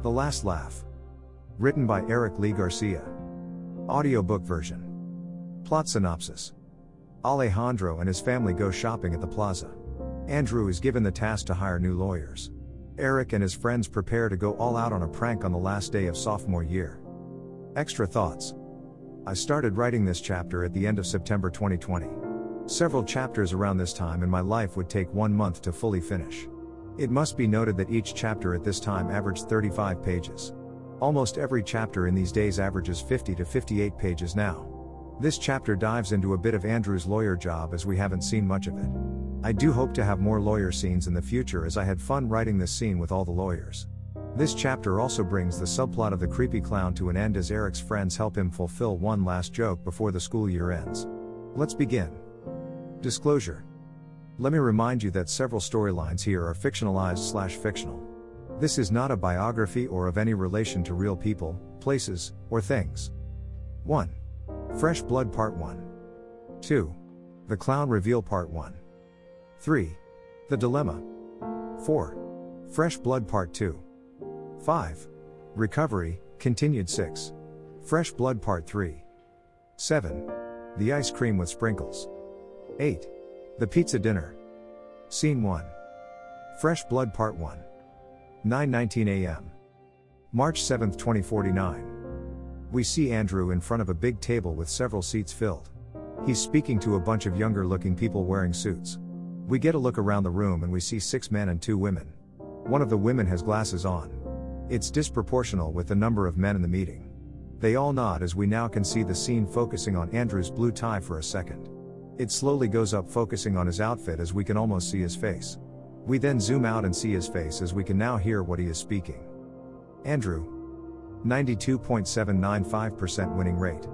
The Last Laugh. Written by Eric Lee Garcia. Audiobook version. Plot synopsis Alejandro and his family go shopping at the plaza. Andrew is given the task to hire new lawyers. Eric and his friends prepare to go all out on a prank on the last day of sophomore year. Extra thoughts. I started writing this chapter at the end of September 2020. Several chapters around this time in my life would take one month to fully finish. It must be noted that each chapter at this time averaged 35 pages. Almost every chapter in these days averages 50 to 58 pages now. This chapter dives into a bit of Andrew's lawyer job as we haven't seen much of it. I do hope to have more lawyer scenes in the future as I had fun writing this scene with all the lawyers. This chapter also brings the subplot of the creepy clown to an end as Eric's friends help him fulfill one last joke before the school year ends. Let's begin. Disclosure. Let me remind you that several storylines here are fictionalized slash fictional. This is not a biography or of any relation to real people, places, or things. 1. Fresh Blood Part 1. 2. The Clown Reveal Part 1. 3. The Dilemma. 4. Fresh Blood Part 2. 5. Recovery, Continued 6. Fresh Blood Part 3. 7. The Ice Cream with Sprinkles. 8. The Pizza Dinner. Scene 1. Fresh Blood Part 1. 9:19 a.m. March 7, 2049. We see Andrew in front of a big table with several seats filled. He's speaking to a bunch of younger looking people wearing suits. We get a look around the room and we see six men and two women. One of the women has glasses on. It's disproportional with the number of men in the meeting. They all nod as we now can see the scene focusing on Andrew's blue tie for a second. It slowly goes up, focusing on his outfit as we can almost see his face. We then zoom out and see his face as we can now hear what he is speaking. Andrew. 92.795% winning rate.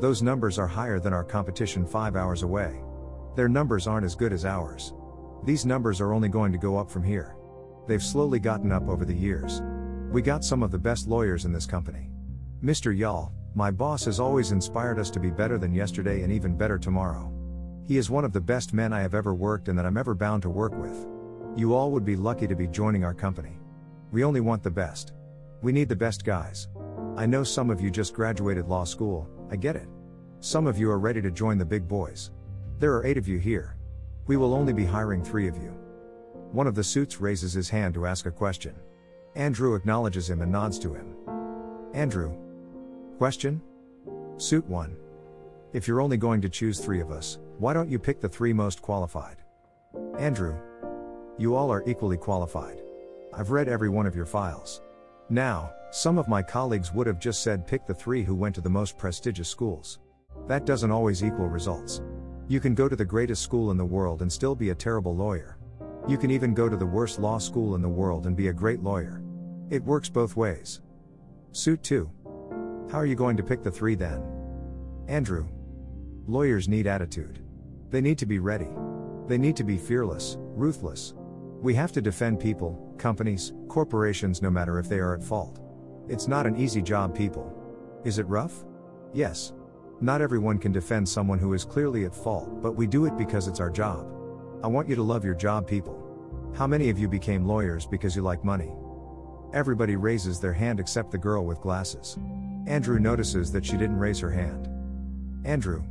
Those numbers are higher than our competition 5 hours away. Their numbers aren't as good as ours. These numbers are only going to go up from here. They've slowly gotten up over the years. We got some of the best lawyers in this company. Mr. Yall, my boss has always inspired us to be better than yesterday and even better tomorrow. He is one of the best men I have ever worked and that I'm ever bound to work with. You all would be lucky to be joining our company. We only want the best. We need the best guys. I know some of you just graduated law school, I get it. Some of you are ready to join the big boys. There are eight of you here. We will only be hiring three of you. One of the suits raises his hand to ask a question. Andrew acknowledges him and nods to him. Andrew. Question? Suit 1. If you're only going to choose three of us, why don't you pick the three most qualified? Andrew. You all are equally qualified. I've read every one of your files. Now, some of my colleagues would have just said pick the three who went to the most prestigious schools. That doesn't always equal results. You can go to the greatest school in the world and still be a terrible lawyer. You can even go to the worst law school in the world and be a great lawyer. It works both ways. Suit 2. How are you going to pick the three then? Andrew. Lawyers need attitude. They need to be ready. They need to be fearless, ruthless. We have to defend people, companies, corporations no matter if they are at fault. It's not an easy job, people. Is it rough? Yes. Not everyone can defend someone who is clearly at fault, but we do it because it's our job. I want you to love your job, people. How many of you became lawyers because you like money? Everybody raises their hand except the girl with glasses. Andrew notices that she didn't raise her hand. Andrew.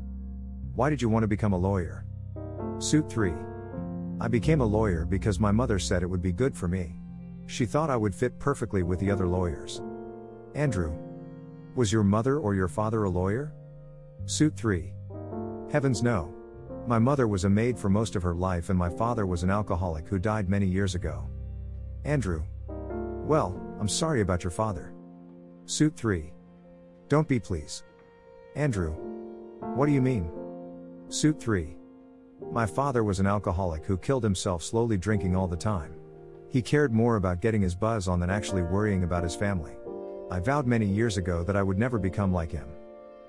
Why did you want to become a lawyer? Suit 3. I became a lawyer because my mother said it would be good for me. She thought I would fit perfectly with the other lawyers. Andrew. Was your mother or your father a lawyer? Suit 3. Heavens no. My mother was a maid for most of her life and my father was an alcoholic who died many years ago. Andrew. Well, I'm sorry about your father. Suit 3. Don't be please. Andrew. What do you mean? Suit 3. My father was an alcoholic who killed himself slowly drinking all the time. He cared more about getting his buzz on than actually worrying about his family. I vowed many years ago that I would never become like him.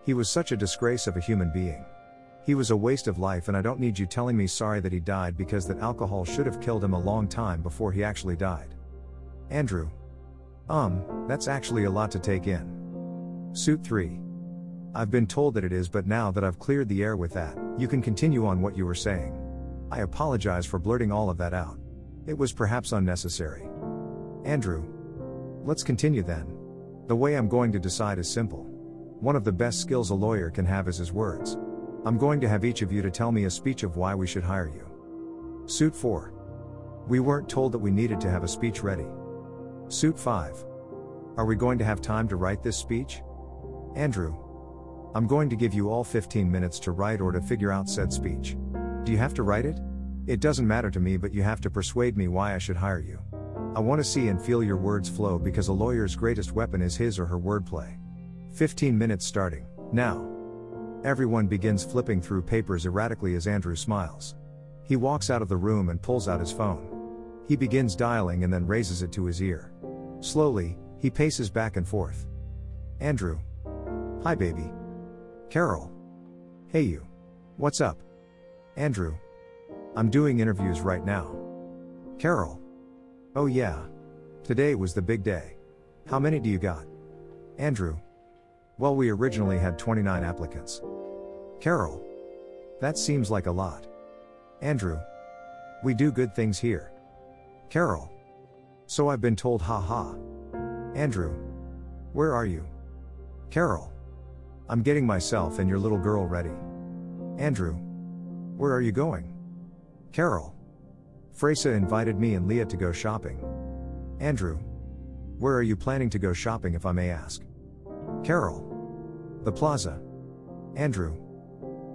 He was such a disgrace of a human being. He was a waste of life, and I don't need you telling me sorry that he died because that alcohol should have killed him a long time before he actually died. Andrew. Um, that's actually a lot to take in. Suit 3. I've been told that it is, but now that I've cleared the air with that, you can continue on what you were saying. I apologize for blurting all of that out. It was perhaps unnecessary. Andrew. Let's continue then. The way I'm going to decide is simple. One of the best skills a lawyer can have is his words. I'm going to have each of you to tell me a speech of why we should hire you. Suit 4. We weren't told that we needed to have a speech ready. Suit 5. Are we going to have time to write this speech? Andrew. I'm going to give you all 15 minutes to write or to figure out said speech. Do you have to write it? It doesn't matter to me, but you have to persuade me why I should hire you. I want to see and feel your words flow because a lawyer's greatest weapon is his or her wordplay. 15 minutes starting, now. Everyone begins flipping through papers erratically as Andrew smiles. He walks out of the room and pulls out his phone. He begins dialing and then raises it to his ear. Slowly, he paces back and forth. Andrew. Hi, baby. Carol. Hey, you. What's up? Andrew. I'm doing interviews right now. Carol. Oh, yeah. Today was the big day. How many do you got? Andrew. Well, we originally had 29 applicants. Carol. That seems like a lot. Andrew. We do good things here. Carol. So I've been told, ha ha. Andrew. Where are you? Carol. I'm getting myself and your little girl ready. Andrew. Where are you going? Carol. Freysa invited me and Leah to go shopping. Andrew. Where are you planning to go shopping if I may ask? Carol. The plaza. Andrew.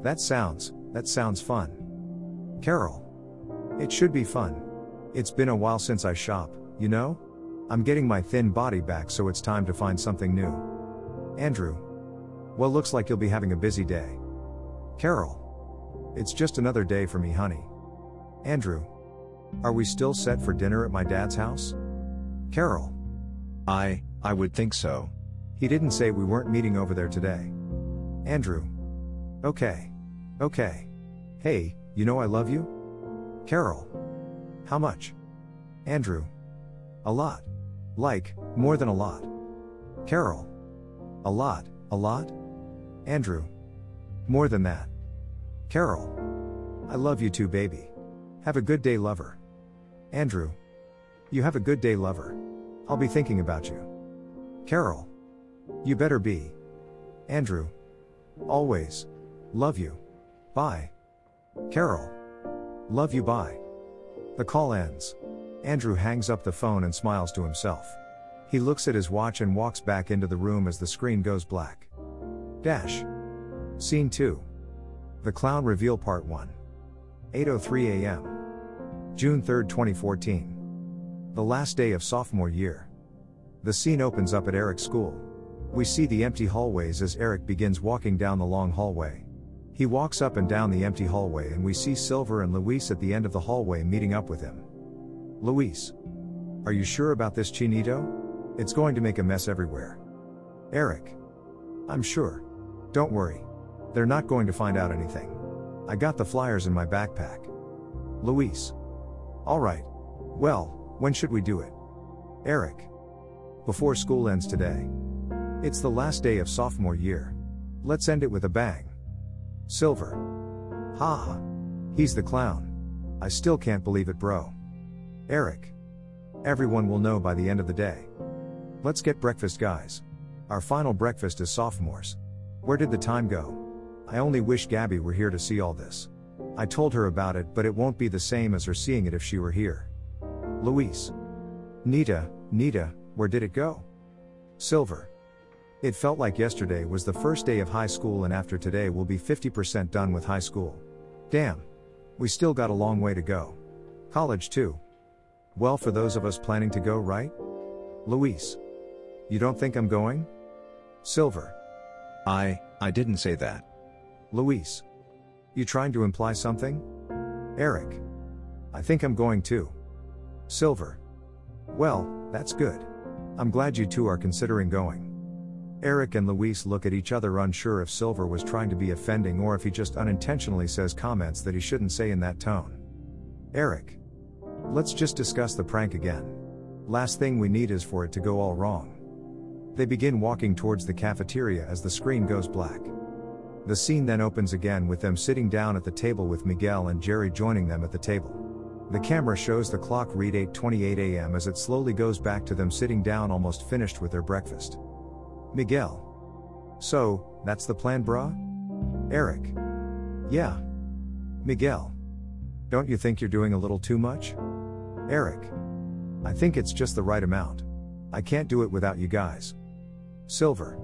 That sounds, that sounds fun. Carol. It should be fun. It's been a while since I shop, you know? I'm getting my thin body back so it's time to find something new. Andrew. Well, looks like you'll be having a busy day. Carol. It's just another day for me, honey. Andrew. Are we still set for dinner at my dad's house? Carol. I, I would think so. He didn't say we weren't meeting over there today. Andrew. Okay. Okay. Hey, you know I love you? Carol. How much? Andrew. A lot. Like, more than a lot. Carol. A lot, a lot? Andrew. More than that. Carol. I love you too, baby. Have a good day, lover. Andrew. You have a good day, lover. I'll be thinking about you. Carol. You better be. Andrew. Always. Love you. Bye. Carol. Love you, bye. The call ends. Andrew hangs up the phone and smiles to himself. He looks at his watch and walks back into the room as the screen goes black. Dash. Scene 2. The Clown Reveal Part 1. 8:03 a.m. June 3, 2014. The last day of sophomore year. The scene opens up at Eric's school. We see the empty hallways as Eric begins walking down the long hallway. He walks up and down the empty hallway and we see Silver and Luis at the end of the hallway meeting up with him. Luis. Are you sure about this Chinito? It's going to make a mess everywhere. Eric. I'm sure. Don't worry. They're not going to find out anything. I got the flyers in my backpack. Luis. Alright. Well, when should we do it? Eric. Before school ends today. It's the last day of sophomore year. Let's end it with a bang. Silver. Ha. He's the clown. I still can't believe it, bro. Eric. Everyone will know by the end of the day. Let's get breakfast, guys. Our final breakfast as sophomores. Where did the time go? I only wish Gabby were here to see all this. I told her about it, but it won't be the same as her seeing it if she were here. Luis. Nita, Nita, where did it go? Silver. It felt like yesterday was the first day of high school, and after today, we'll be 50% done with high school. Damn. We still got a long way to go. College, too. Well, for those of us planning to go, right? Luis. You don't think I'm going? Silver. I, I didn't say that. Luis. You trying to imply something? Eric. I think I'm going too. Silver. Well, that's good. I'm glad you two are considering going. Eric and Luis look at each other unsure if Silver was trying to be offending or if he just unintentionally says comments that he shouldn't say in that tone. Eric. Let's just discuss the prank again. Last thing we need is for it to go all wrong. They begin walking towards the cafeteria as the screen goes black. The scene then opens again with them sitting down at the table with Miguel and Jerry joining them at the table. The camera shows the clock read 8:28 a.m. as it slowly goes back to them sitting down almost finished with their breakfast. Miguel. So, that's the plan, brah? Eric. Yeah. Miguel. Don't you think you're doing a little too much? Eric. I think it's just the right amount. I can't do it without you guys. Silver.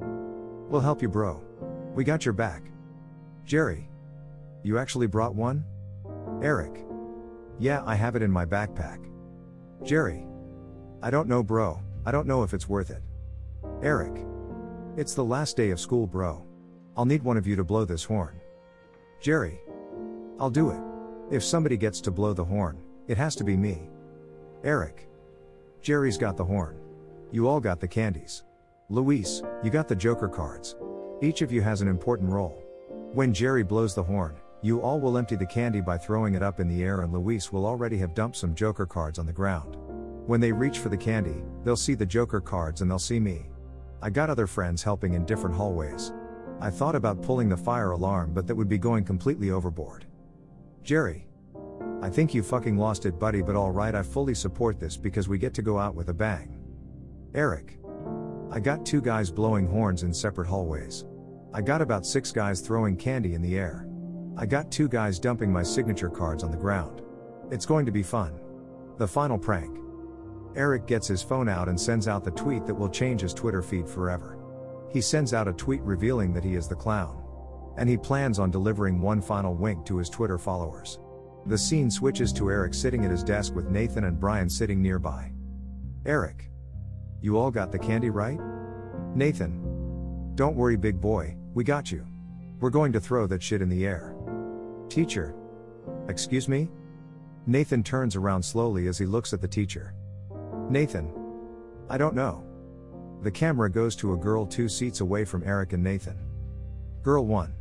We'll help you, bro. We got your back. Jerry. You actually brought one? Eric. Yeah, I have it in my backpack. Jerry. I don't know, bro. I don't know if it's worth it. Eric. It's the last day of school, bro. I'll need one of you to blow this horn. Jerry. I'll do it. If somebody gets to blow the horn, it has to be me. Eric. Jerry's got the horn. You all got the candies. Luis, you got the joker cards. Each of you has an important role. When Jerry blows the horn, you all will empty the candy by throwing it up in the air, and Luis will already have dumped some joker cards on the ground. When they reach for the candy, they'll see the joker cards and they'll see me. I got other friends helping in different hallways. I thought about pulling the fire alarm, but that would be going completely overboard. Jerry. I think you fucking lost it, buddy, but alright, I fully support this because we get to go out with a bang. Eric. I got two guys blowing horns in separate hallways. I got about six guys throwing candy in the air. I got two guys dumping my signature cards on the ground. It's going to be fun. The final prank. Eric gets his phone out and sends out the tweet that will change his Twitter feed forever. He sends out a tweet revealing that he is the clown. And he plans on delivering one final wink to his Twitter followers. The scene switches to Eric sitting at his desk with Nathan and Brian sitting nearby. Eric. You all got the candy right? Nathan. Don't worry, big boy, we got you. We're going to throw that shit in the air. Teacher. Excuse me? Nathan turns around slowly as he looks at the teacher. Nathan. I don't know. The camera goes to a girl two seats away from Eric and Nathan. Girl 1.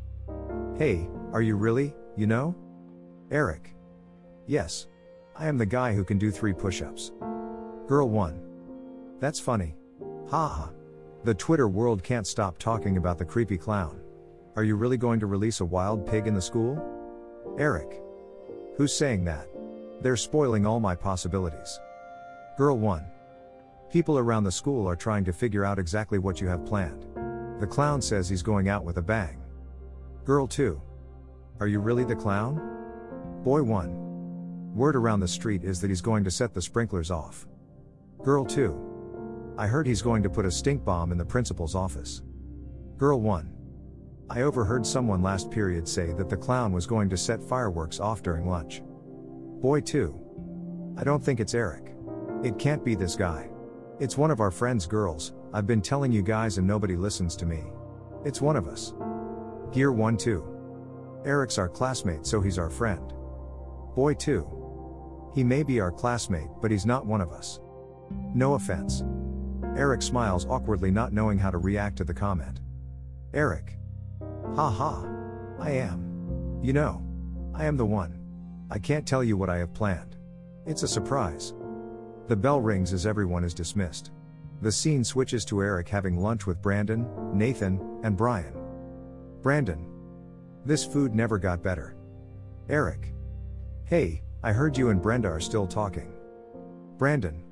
Hey, are you really, you know? Eric. Yes. I am the guy who can do three push ups. Girl 1. That's funny. Ha ha. The Twitter world can't stop talking about the creepy clown. Are you really going to release a wild pig in the school? Eric. Who's saying that? They're spoiling all my possibilities. Girl 1. People around the school are trying to figure out exactly what you have planned. The clown says he's going out with a bang. Girl 2. Are you really the clown? Boy 1. Word around the street is that he's going to set the sprinklers off. Girl 2. I heard he's going to put a stink bomb in the principal's office. Girl 1. I overheard someone last period say that the clown was going to set fireworks off during lunch. Boy 2. I don't think it's Eric. It can't be this guy. It's one of our friends' girls, I've been telling you guys and nobody listens to me. It's one of us. Gear 1 2. Eric's our classmate, so he's our friend. Boy 2. He may be our classmate, but he's not one of us. No offense. Eric smiles awkwardly, not knowing how to react to the comment. Eric. Ha ha. I am. You know. I am the one. I can't tell you what I have planned. It's a surprise. The bell rings as everyone is dismissed. The scene switches to Eric having lunch with Brandon, Nathan, and Brian. Brandon. This food never got better. Eric. Hey, I heard you and Brenda are still talking. Brandon.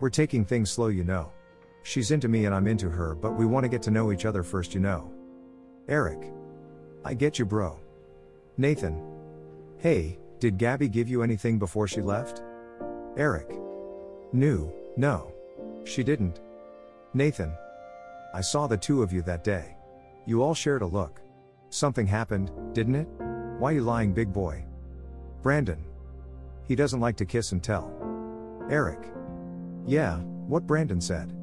We're taking things slow, you know. She's into me and I'm into her, but we want to get to know each other first, you know. Eric. I get you, bro. Nathan. Hey, did Gabby give you anything before she left? Eric. New, no. She didn't. Nathan. I saw the two of you that day. You all shared a look. Something happened, didn't it? Why you lying, big boy? Brandon. He doesn't like to kiss and tell. Eric. Yeah, what Brandon said.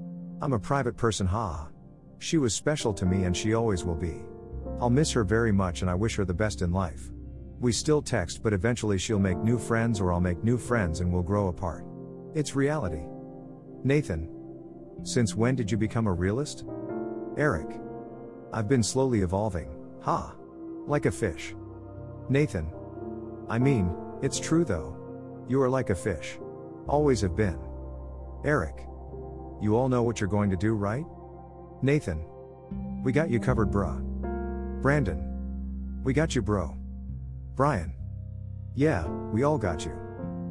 I'm a private person, ha. She was special to me and she always will be. I'll miss her very much and I wish her the best in life. We still text, but eventually she'll make new friends or I'll make new friends and we'll grow apart. It's reality. Nathan. Since when did you become a realist? Eric. I've been slowly evolving, ha. Like a fish. Nathan. I mean, it's true though. You are like a fish. Always have been. Eric. You all know what you're going to do, right? Nathan. We got you covered, bruh. Brandon. We got you, bro. Brian. Yeah, we all got you.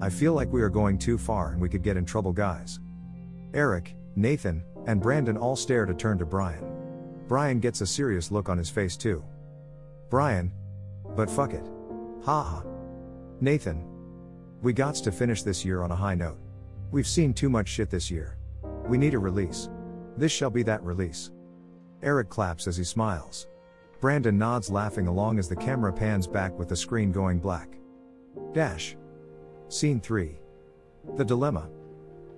I feel like we are going too far and we could get in trouble, guys. Eric, Nathan, and Brandon all stare to turn to Brian. Brian gets a serious look on his face too. Brian, but fuck it. Ha ha. Nathan. We gots to finish this year on a high note. We've seen too much shit this year. We need a release. This shall be that release. Eric claps as he smiles. Brandon nods laughing along as the camera pans back with the screen going black. Dash. Scene 3. The Dilemma.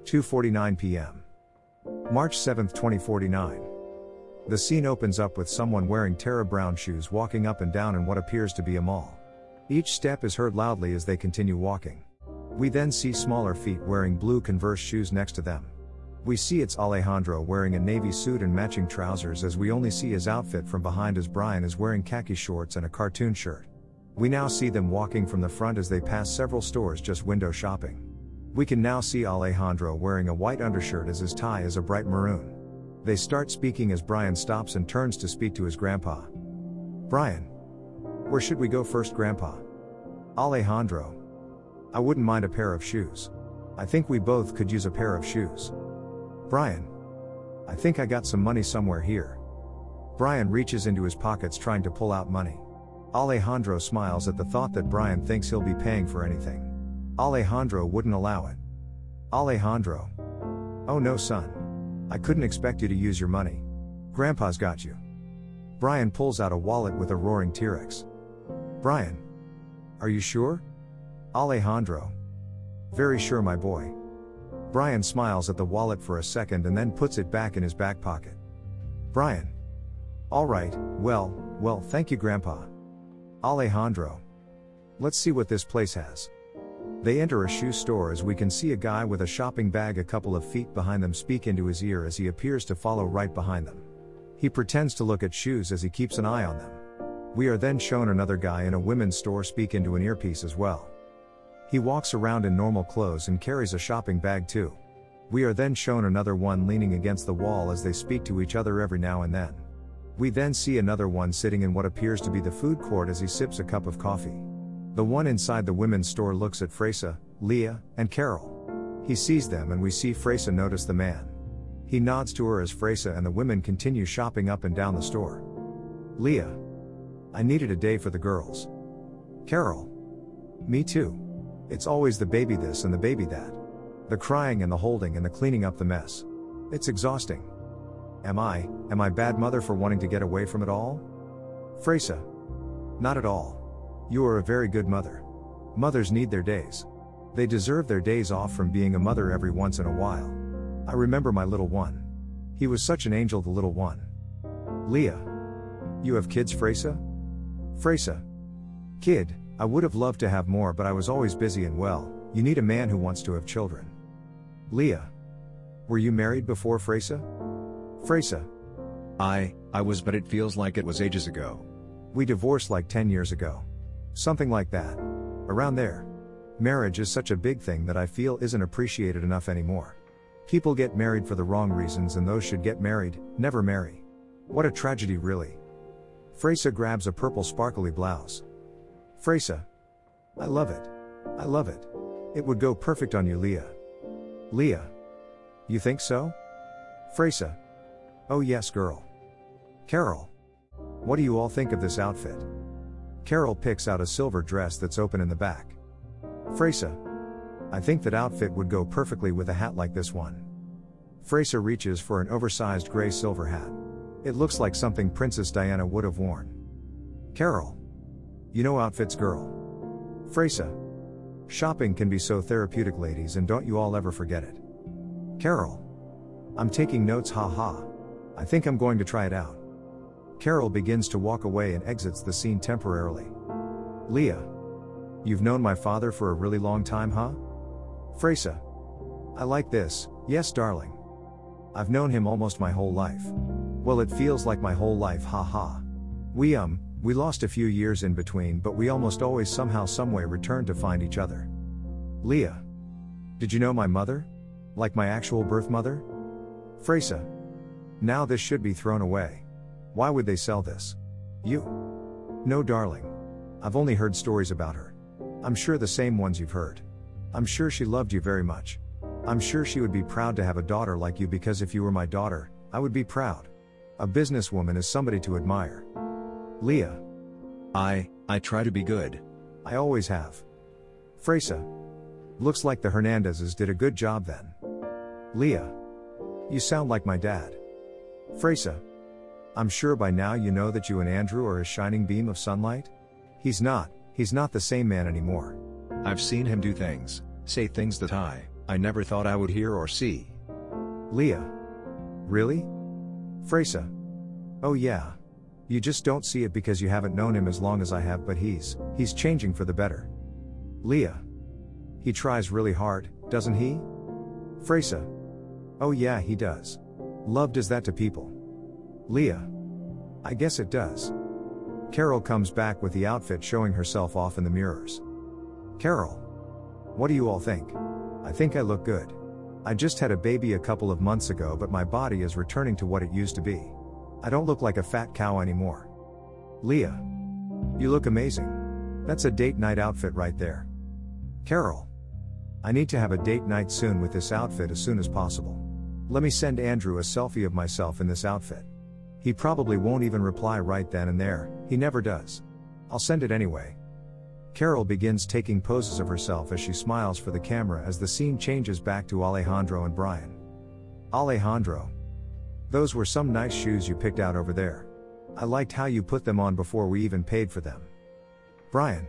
2:49 p.m. March 7, 2049. The scene opens up with someone wearing Terra Brown shoes walking up and down in what appears to be a mall. Each step is heard loudly as they continue walking. We then see smaller feet wearing blue Converse shoes next to them. We see it's Alejandro wearing a navy suit and matching trousers as we only see his outfit from behind as Brian is wearing khaki shorts and a cartoon shirt. We now see them walking from the front as they pass several stores just window shopping. We can now see Alejandro wearing a white undershirt as his tie is a bright maroon. They start speaking as Brian stops and turns to speak to his grandpa. Brian. Where should we go first, grandpa? Alejandro. I wouldn't mind a pair of shoes. I think we both could use a pair of shoes. Brian. I think I got some money somewhere here. Brian reaches into his pockets trying to pull out money. Alejandro smiles at the thought that Brian thinks he'll be paying for anything. Alejandro wouldn't allow it. Alejandro. Oh no, son. I couldn't expect you to use your money. Grandpa's got you. Brian pulls out a wallet with a roaring T-Rex. Brian. Are you sure? Alejandro. Very sure, my boy. Brian smiles at the wallet for a second and then puts it back in his back pocket. Brian. Alright, well, well, thank you, Grandpa. Alejandro. Let's see what this place has. They enter a shoe store as we can see a guy with a shopping bag a couple of feet behind them speak into his ear as he appears to follow right behind them. He pretends to look at shoes as he keeps an eye on them. We are then shown another guy in a women's store speak into an earpiece as well. He walks around in normal clothes and carries a shopping bag too. We are then shown another one leaning against the wall as they speak to each other every now and then. We then see another one sitting in what appears to be the food court as he sips a cup of coffee. The one inside the women's store looks at Freysa, Leah, and Carol. He sees them and we see Freysa notice the man. He nods to her as Freysa and the women continue shopping up and down the store. Leah. I needed a day for the girls. Carol. Me too. It's always the baby this and the baby that. The crying and the holding and the cleaning up the mess. It's exhausting. Am I, am I bad mother for wanting to get away from it all? Freysa. Not at all. You are a very good mother. Mothers need their days. They deserve their days off from being a mother every once in a while. I remember my little one. He was such an angel, the little one. Leah. You have kids, Freysa? Freysa. Kid, I would have loved to have more, but I was always busy and well. You need a man who wants to have children. Leah. Were you married before Freysa? Freysa. I, I was, but it feels like it was ages ago. We divorced like 10 years ago. Something like that. Around there. Marriage is such a big thing that I feel isn't appreciated enough anymore. People get married for the wrong reasons and those should get married, never marry. What a tragedy really. Freysa grabs a purple sparkly blouse. Freysa. I love it. I love it. It would go perfect on you Leah. Leah. You think so? Freysa. Oh yes girl. Carol. What do you all think of this outfit? Carol picks out a silver dress that's open in the back. Freysa. I think that outfit would go perfectly with a hat like this one. Freysa reaches for an oversized gray silver hat. It looks like something Princess Diana would have worn. Carol. You know outfits girl. Freysa. Shopping can be so therapeutic ladies and don't you all ever forget it. Carol. I'm taking notes ha ha. I think I'm going to try it out. Carol begins to walk away and exits the scene temporarily. Leah. You've known my father for a really long time, huh? Freysa. I like this, yes, darling. I've known him almost my whole life. Well, it feels like my whole life, ha ha. We, um, we lost a few years in between, but we almost always somehow, someway returned to find each other. Leah. Did you know my mother? Like my actual birth mother? Freysa. Now this should be thrown away. Why would they sell this? You. No, darling. I've only heard stories about her. I'm sure the same ones you've heard. I'm sure she loved you very much. I'm sure she would be proud to have a daughter like you because if you were my daughter, I would be proud. A businesswoman is somebody to admire. Leah. I, I try to be good. I always have. Freysa. Looks like the Hernandezes did a good job then. Leah. You sound like my dad. Freysa. I'm sure by now you know that you and Andrew are a shining beam of sunlight? He's not, he's not the same man anymore. I've seen him do things, say things that I, I never thought I would hear or see. Leah. Really? Freysa. Oh yeah. You just don't see it because you haven't known him as long as I have, but he's, he's changing for the better. Leah. He tries really hard, doesn't he? Freysa. Oh yeah, he does. Love does that to people. Leah. I guess it does. Carol comes back with the outfit showing herself off in the mirrors. Carol. What do you all think? I think I look good. I just had a baby a couple of months ago, but my body is returning to what it used to be. I don't look like a fat cow anymore. Leah. You look amazing. That's a date night outfit right there. Carol. I need to have a date night soon with this outfit as soon as possible. Let me send Andrew a selfie of myself in this outfit. He probably won't even reply right then and there, he never does. I'll send it anyway. Carol begins taking poses of herself as she smiles for the camera as the scene changes back to Alejandro and Brian. Alejandro. Those were some nice shoes you picked out over there. I liked how you put them on before we even paid for them. Brian.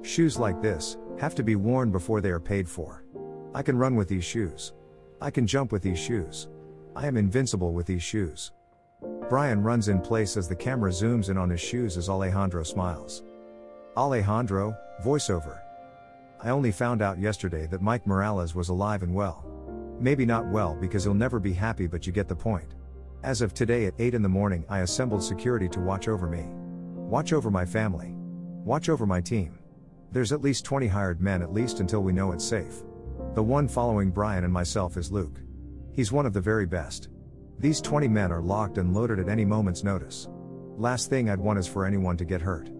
Shoes like this have to be worn before they are paid for. I can run with these shoes. I can jump with these shoes. I am invincible with these shoes. Brian runs in place as the camera zooms in on his shoes as Alejandro smiles. Alejandro, voiceover. I only found out yesterday that Mike Morales was alive and well. Maybe not well because he'll never be happy, but you get the point. As of today at 8 in the morning, I assembled security to watch over me. Watch over my family. Watch over my team. There's at least 20 hired men at least until we know it's safe. The one following Brian and myself is Luke. He's one of the very best. These 20 men are locked and loaded at any moment's notice. Last thing I'd want is for anyone to get hurt.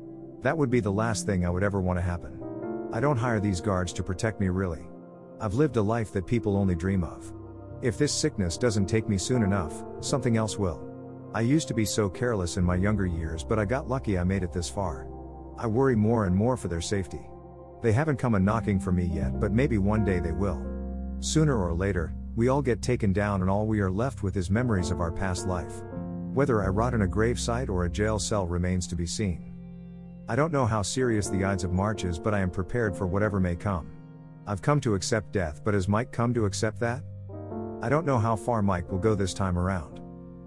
That would be the last thing I would ever want to happen. I don't hire these guards to protect me really. I've lived a life that people only dream of. If this sickness doesn't take me soon enough, something else will. I used to be so careless in my younger years, but I got lucky I made it this far. I worry more and more for their safety. They haven't come a knocking for me yet, but maybe one day they will. Sooner or later, we all get taken down and all we are left with is memories of our past life. Whether I rot in a gravesite or a jail cell remains to be seen. I don't know how serious the Ides of March is, but I am prepared for whatever may come. I've come to accept death, but has Mike come to accept that? I don't know how far Mike will go this time around.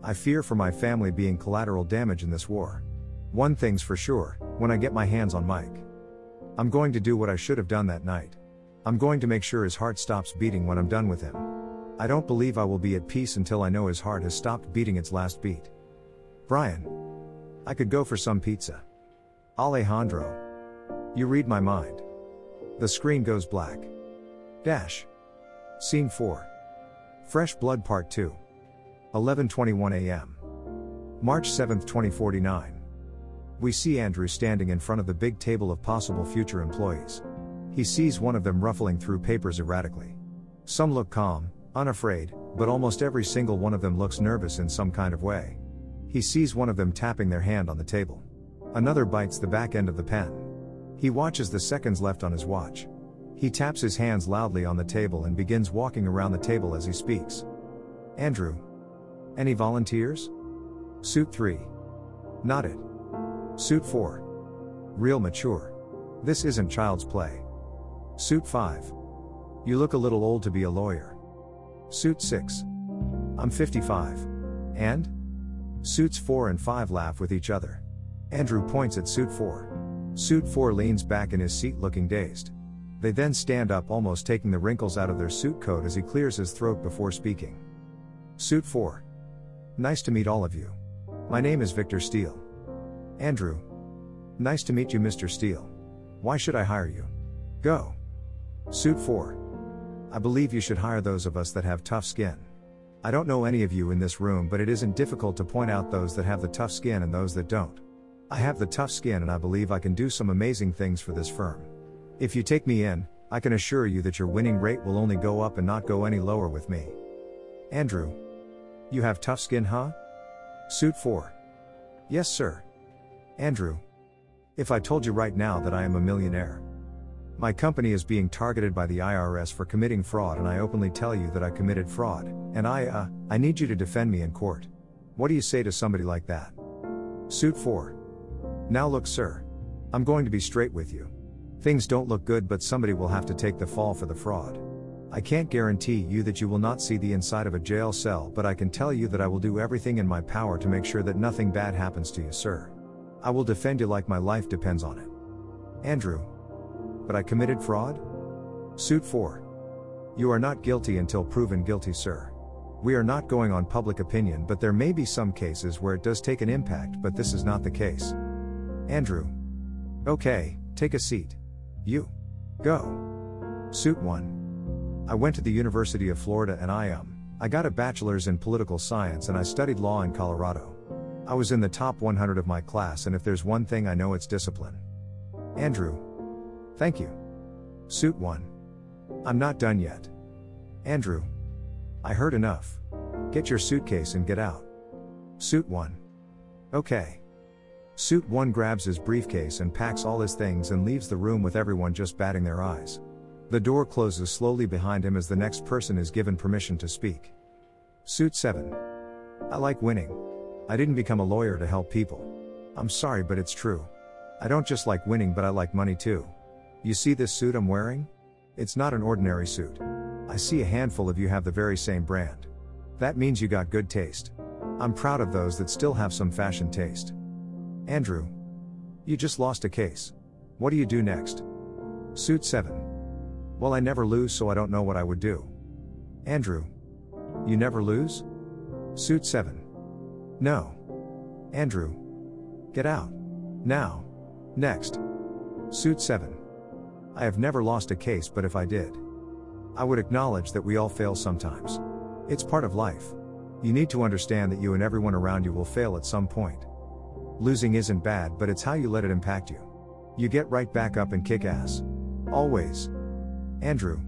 I fear for my family being collateral damage in this war. One thing's for sure when I get my hands on Mike, I'm going to do what I should have done that night. I'm going to make sure his heart stops beating when I'm done with him. I don't believe I will be at peace until I know his heart has stopped beating its last beat. Brian. I could go for some pizza. Alejandro. You read my mind. The screen goes black. Dash. Scene 4. Fresh Blood Part 2. 11:21 a.m. March 7, 2049. We see Andrew standing in front of the big table of possible future employees. He sees one of them ruffling through papers erratically. Some look calm, unafraid, but almost every single one of them looks nervous in some kind of way. He sees one of them tapping their hand on the table. Another bites the back end of the pen. He watches the seconds left on his watch. He taps his hands loudly on the table and begins walking around the table as he speaks. Andrew. Any volunteers? Suit 3. Nodded. Suit 4. Real mature. This isn't child's play. Suit 5. You look a little old to be a lawyer. Suit 6. I'm 55. And? Suits 4 and 5 laugh with each other. Andrew points at Suit 4. Suit 4 leans back in his seat looking dazed. They then stand up, almost taking the wrinkles out of their suit coat as he clears his throat before speaking. Suit 4. Nice to meet all of you. My name is Victor Steele. Andrew. Nice to meet you, Mr. Steele. Why should I hire you? Go. Suit 4. I believe you should hire those of us that have tough skin. I don't know any of you in this room, but it isn't difficult to point out those that have the tough skin and those that don't. I have the tough skin and I believe I can do some amazing things for this firm. If you take me in, I can assure you that your winning rate will only go up and not go any lower with me. Andrew. You have tough skin, huh? Suit 4. Yes, sir. Andrew. If I told you right now that I am a millionaire, my company is being targeted by the IRS for committing fraud and I openly tell you that I committed fraud, and I, uh, I need you to defend me in court. What do you say to somebody like that? Suit 4. Now look, sir. I'm going to be straight with you. Things don't look good, but somebody will have to take the fall for the fraud. I can't guarantee you that you will not see the inside of a jail cell, but I can tell you that I will do everything in my power to make sure that nothing bad happens to you, sir. I will defend you like my life depends on it. Andrew. But I committed fraud? Suit 4. You are not guilty until proven guilty, sir. We are not going on public opinion, but there may be some cases where it does take an impact, but this is not the case. Andrew. Okay, take a seat. You. Go. Suit 1. I went to the University of Florida and I um I got a bachelor's in political science and I studied law in Colorado. I was in the top 100 of my class and if there's one thing I know it's discipline. Andrew. Thank you. Suit 1. I'm not done yet. Andrew. I heard enough. Get your suitcase and get out. Suit 1. Okay. Suit 1 grabs his briefcase and packs all his things and leaves the room with everyone just batting their eyes. The door closes slowly behind him as the next person is given permission to speak. Suit 7. I like winning. I didn't become a lawyer to help people. I'm sorry, but it's true. I don't just like winning, but I like money too. You see this suit I'm wearing? It's not an ordinary suit. I see a handful of you have the very same brand. That means you got good taste. I'm proud of those that still have some fashion taste. Andrew. You just lost a case. What do you do next? Suit 7. Well, I never lose, so I don't know what I would do. Andrew. You never lose? Suit 7. No. Andrew. Get out. Now. Next. Suit 7. I have never lost a case, but if I did, I would acknowledge that we all fail sometimes. It's part of life. You need to understand that you and everyone around you will fail at some point. Losing isn't bad, but it's how you let it impact you. You get right back up and kick ass. Always. Andrew.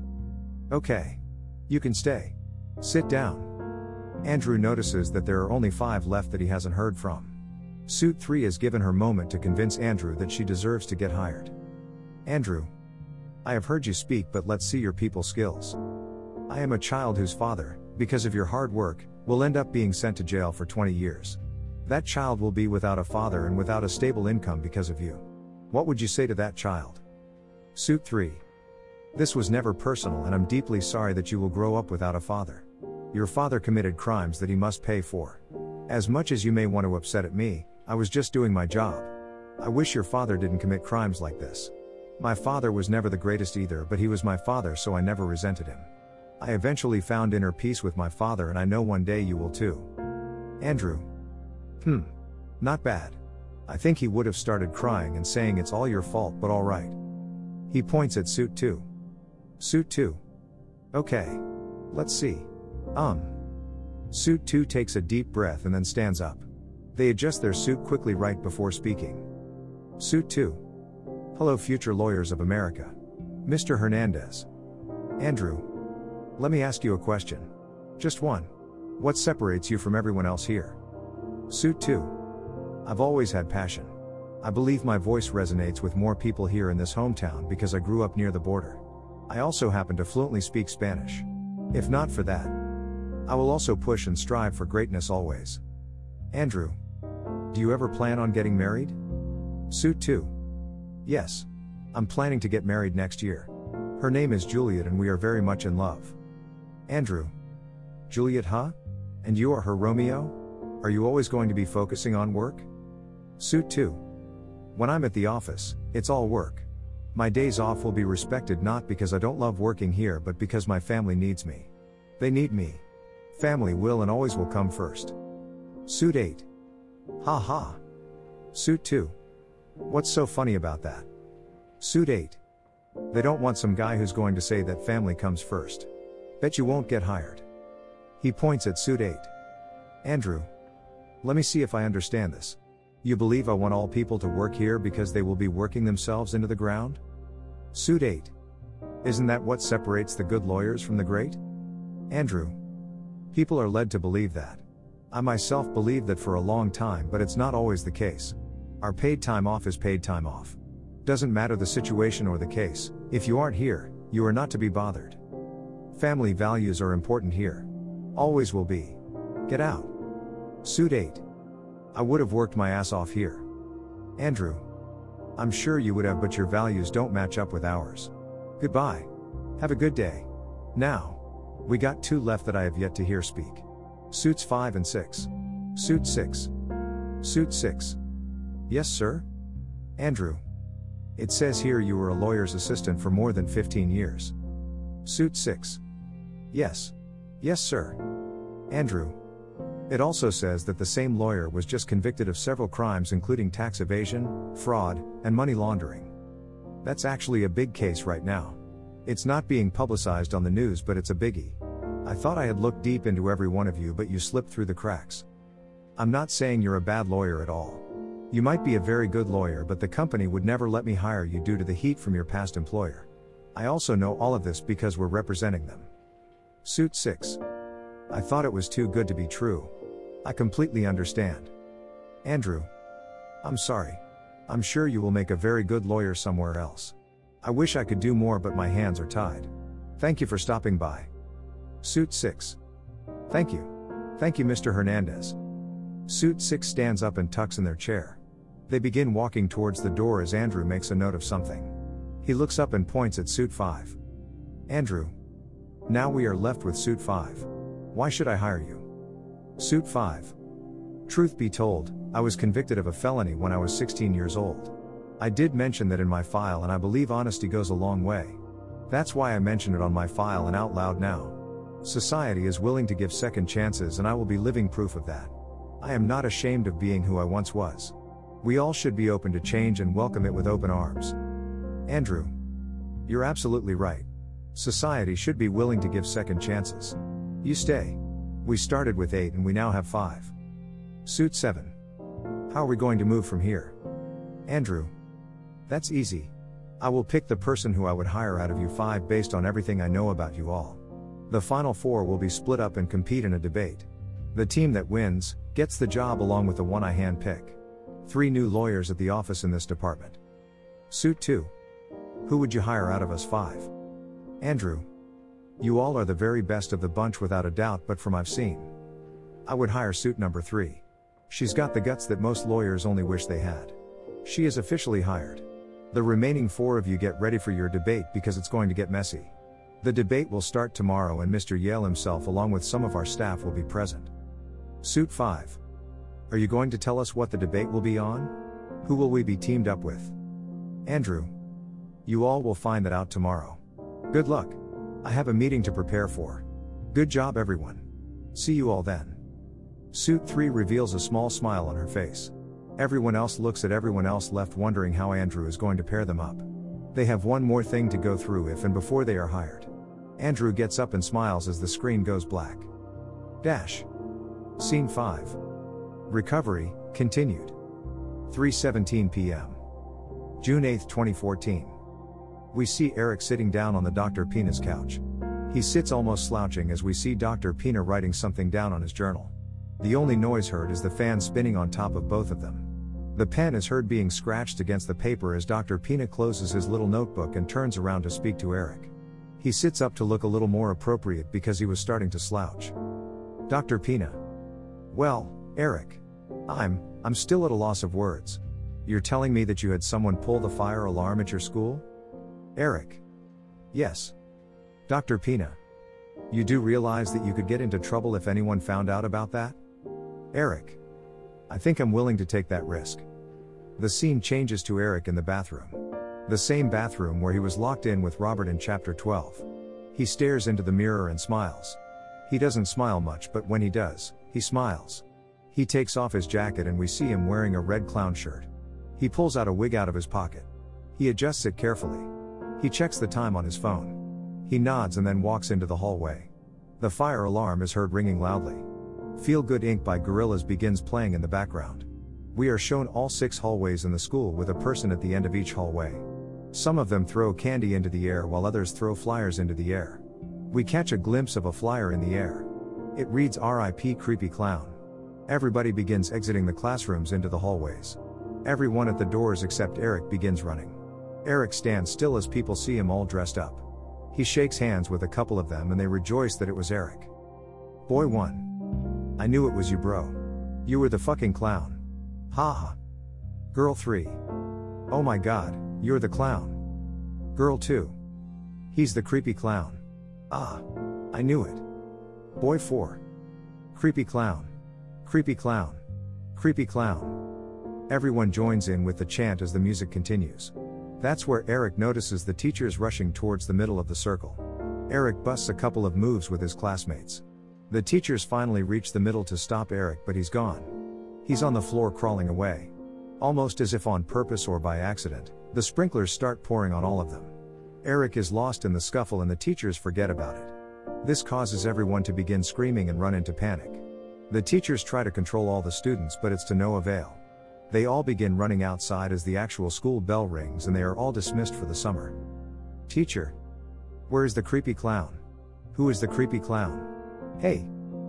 Okay. You can stay. Sit down. Andrew notices that there are only five left that he hasn't heard from. Suit 3 has given her moment to convince Andrew that she deserves to get hired. Andrew. I have heard you speak, but let's see your people skills. I am a child whose father, because of your hard work, will end up being sent to jail for 20 years. That child will be without a father and without a stable income because of you. What would you say to that child? Suit 3. This was never personal, and I'm deeply sorry that you will grow up without a father. Your father committed crimes that he must pay for. As much as you may want to upset at me, I was just doing my job. I wish your father didn't commit crimes like this. My father was never the greatest either, but he was my father, so I never resented him. I eventually found inner peace with my father, and I know one day you will too. Andrew. Hmm. Not bad. I think he would have started crying and saying it's all your fault, but alright. He points at suit 2. Suit 2. Okay. Let's see. Um. Suit 2 takes a deep breath and then stands up. They adjust their suit quickly right before speaking. Suit 2. Hello, future lawyers of America. Mr. Hernandez. Andrew. Let me ask you a question. Just one. What separates you from everyone else here? Suit 2. I've always had passion. I believe my voice resonates with more people here in this hometown because I grew up near the border. I also happen to fluently speak Spanish. If not for that, I will also push and strive for greatness always. Andrew. Do you ever plan on getting married? Suit 2. Yes. I'm planning to get married next year. Her name is Juliet and we are very much in love. Andrew. Juliet, huh? And you are her Romeo? Are you always going to be focusing on work? Suit 2. When I'm at the office, it's all work. My days off will be respected not because I don't love working here but because my family needs me. They need me. Family will and always will come first. Suit 8. Ha ha. Suit 2. What's so funny about that? Suit 8. They don't want some guy who's going to say that family comes first. Bet you won't get hired. He points at Suit 8. Andrew. Let me see if I understand this. You believe I want all people to work here because they will be working themselves into the ground? Suit 8. Isn't that what separates the good lawyers from the great? Andrew. People are led to believe that. I myself believe that for a long time, but it's not always the case. Our paid time off is paid time off. Doesn't matter the situation or the case, if you aren't here, you are not to be bothered. Family values are important here. Always will be. Get out. Suit 8. I would have worked my ass off here. Andrew. I'm sure you would have, but your values don't match up with ours. Goodbye. Have a good day. Now. We got two left that I have yet to hear speak. Suits 5 and 6. Suit 6. Suit 6. Yes, sir? Andrew. It says here you were a lawyer's assistant for more than 15 years. Suit 6. Yes. Yes, sir. Andrew. It also says that the same lawyer was just convicted of several crimes, including tax evasion, fraud, and money laundering. That's actually a big case right now. It's not being publicized on the news, but it's a biggie. I thought I had looked deep into every one of you, but you slipped through the cracks. I'm not saying you're a bad lawyer at all. You might be a very good lawyer, but the company would never let me hire you due to the heat from your past employer. I also know all of this because we're representing them. Suit 6. I thought it was too good to be true. I completely understand. Andrew. I'm sorry. I'm sure you will make a very good lawyer somewhere else. I wish I could do more, but my hands are tied. Thank you for stopping by. Suit 6. Thank you. Thank you, Mr. Hernandez. Suit 6 stands up and tucks in their chair. They begin walking towards the door as Andrew makes a note of something. He looks up and points at Suit 5. Andrew. Now we are left with Suit 5. Why should I hire you? Suit 5. Truth be told, I was convicted of a felony when I was 16 years old. I did mention that in my file, and I believe honesty goes a long way. That's why I mention it on my file and out loud now. Society is willing to give second chances, and I will be living proof of that. I am not ashamed of being who I once was. We all should be open to change and welcome it with open arms. Andrew. You're absolutely right. Society should be willing to give second chances. You stay. We started with 8 and we now have 5. Suit 7. How are we going to move from here? Andrew. That's easy. I will pick the person who I would hire out of you 5 based on everything I know about you all. The final 4 will be split up and compete in a debate. The team that wins gets the job along with the one I hand pick. Three new lawyers at the office in this department. Suit 2. Who would you hire out of us 5? Andrew. You all are the very best of the bunch without a doubt, but from I've seen. I would hire suit number 3. She's got the guts that most lawyers only wish they had. She is officially hired. The remaining four of you get ready for your debate because it's going to get messy. The debate will start tomorrow, and Mr. Yale himself, along with some of our staff, will be present. Suit 5. Are you going to tell us what the debate will be on? Who will we be teamed up with? Andrew. You all will find that out tomorrow. Good luck. I have a meeting to prepare for. Good job, everyone. See you all then. Suit 3 reveals a small smile on her face. Everyone else looks at everyone else left wondering how Andrew is going to pair them up. They have one more thing to go through if and before they are hired. Andrew gets up and smiles as the screen goes black. Dash. Scene 5. Recovery, continued. 3:17 p.m. June 8, 2014 we see Eric sitting down on the Dr. Pina's couch. He sits almost slouching as we see Dr. Pina writing something down on his journal. The only noise heard is the fan spinning on top of both of them. The pen is heard being scratched against the paper as Dr. Pina closes his little notebook and turns around to speak to Eric. He sits up to look a little more appropriate because he was starting to slouch. Dr. Pina. Well, Eric. I'm, I'm still at a loss of words. You're telling me that you had someone pull the fire alarm at your school? Eric. Yes. Dr. Pina. You do realize that you could get into trouble if anyone found out about that? Eric. I think I'm willing to take that risk. The scene changes to Eric in the bathroom. The same bathroom where he was locked in with Robert in chapter 12. He stares into the mirror and smiles. He doesn't smile much, but when he does, he smiles. He takes off his jacket and we see him wearing a red clown shirt. He pulls out a wig out of his pocket. He adjusts it carefully. He checks the time on his phone. He nods and then walks into the hallway. The fire alarm is heard ringing loudly. Feel Good Inc. by Gorillaz begins playing in the background. We are shown all six hallways in the school with a person at the end of each hallway. Some of them throw candy into the air while others throw flyers into the air. We catch a glimpse of a flyer in the air. It reads RIP Creepy Clown. Everybody begins exiting the classrooms into the hallways. Everyone at the doors except Eric begins running. Eric stands still as people see him all dressed up. He shakes hands with a couple of them and they rejoice that it was Eric. Boy 1. I knew it was you, bro. You were the fucking clown. Haha. Girl 3. Oh my god, you're the clown. Girl 2. He's the creepy clown. Ah. I knew it. Boy 4. Creepy clown. Creepy clown. Creepy clown. Everyone joins in with the chant as the music continues. That's where Eric notices the teachers rushing towards the middle of the circle. Eric busts a couple of moves with his classmates. The teachers finally reach the middle to stop Eric, but he's gone. He's on the floor crawling away. Almost as if on purpose or by accident, the sprinklers start pouring on all of them. Eric is lost in the scuffle and the teachers forget about it. This causes everyone to begin screaming and run into panic. The teachers try to control all the students, but it's to no avail. They all begin running outside as the actual school bell rings and they are all dismissed for the summer. Teacher. Where is the creepy clown? Who is the creepy clown? Hey.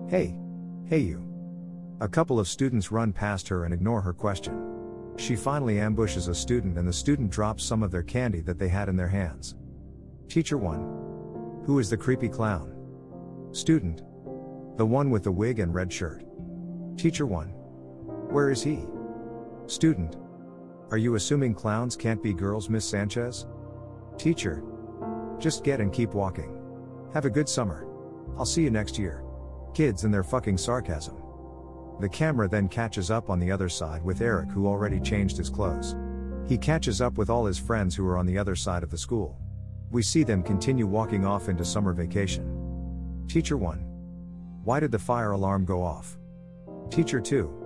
Hey. Hey you. A couple of students run past her and ignore her question. She finally ambushes a student and the student drops some of their candy that they had in their hands. Teacher 1. Who is the creepy clown? Student. The one with the wig and red shirt. Teacher 1. Where is he? Student. Are you assuming clowns can't be girls, Miss Sanchez? Teacher. Just get and keep walking. Have a good summer. I'll see you next year. Kids and their fucking sarcasm. The camera then catches up on the other side with Eric, who already changed his clothes. He catches up with all his friends who are on the other side of the school. We see them continue walking off into summer vacation. Teacher 1. Why did the fire alarm go off? Teacher 2.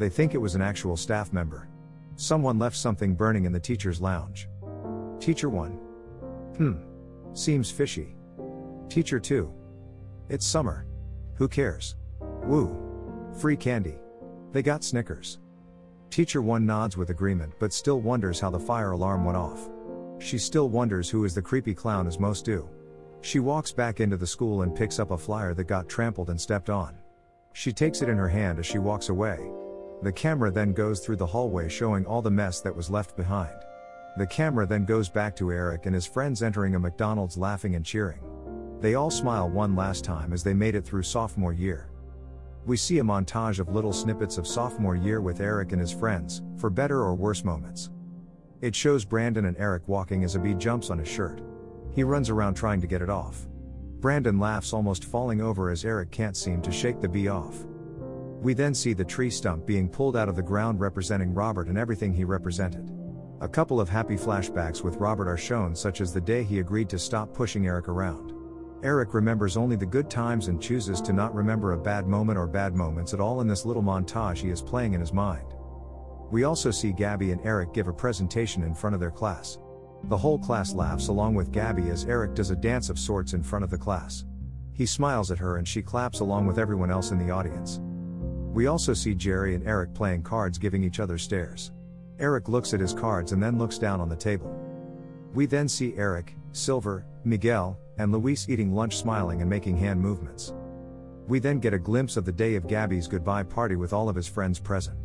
They think it was an actual staff member. Someone left something burning in the teacher's lounge. Teacher 1. Hmm. Seems fishy. Teacher 2. It's summer. Who cares? Woo. Free candy. They got Snickers. Teacher 1 nods with agreement but still wonders how the fire alarm went off. She still wonders who is the creepy clown as most do. She walks back into the school and picks up a flyer that got trampled and stepped on. She takes it in her hand as she walks away. The camera then goes through the hallway showing all the mess that was left behind. The camera then goes back to Eric and his friends entering a McDonald's laughing and cheering. They all smile one last time as they made it through sophomore year. We see a montage of little snippets of sophomore year with Eric and his friends, for better or worse moments. It shows Brandon and Eric walking as a bee jumps on his shirt. He runs around trying to get it off. Brandon laughs almost falling over as Eric can't seem to shake the bee off. We then see the tree stump being pulled out of the ground representing Robert and everything he represented. A couple of happy flashbacks with Robert are shown, such as the day he agreed to stop pushing Eric around. Eric remembers only the good times and chooses to not remember a bad moment or bad moments at all in this little montage he is playing in his mind. We also see Gabby and Eric give a presentation in front of their class. The whole class laughs along with Gabby as Eric does a dance of sorts in front of the class. He smiles at her and she claps along with everyone else in the audience. We also see Jerry and Eric playing cards giving each other stares. Eric looks at his cards and then looks down on the table. We then see Eric, Silver, Miguel, and Luis eating lunch smiling and making hand movements. We then get a glimpse of the day of Gabby's goodbye party with all of his friends present.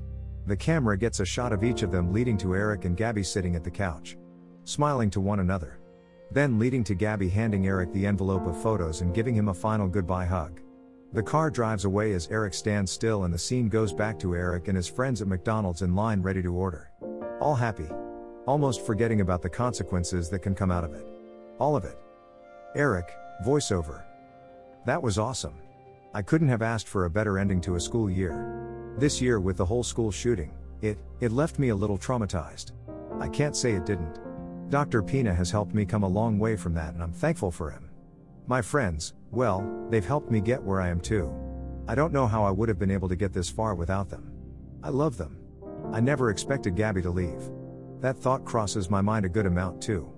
The camera gets a shot of each of them leading to Eric and Gabby sitting at the couch. Smiling to one another. Then leading to Gabby handing Eric the envelope of photos and giving him a final goodbye hug. The car drives away as Eric stands still and the scene goes back to Eric and his friends at McDonald's in line ready to order. All happy. Almost forgetting about the consequences that can come out of it. All of it. Eric, voiceover. That was awesome. I couldn't have asked for a better ending to a school year. This year with the whole school shooting, it, it left me a little traumatized. I can't say it didn't. Dr. Pina has helped me come a long way from that and I'm thankful for him. My friends, well, they've helped me get where I am too. I don't know how I would have been able to get this far without them. I love them. I never expected Gabby to leave. That thought crosses my mind a good amount too.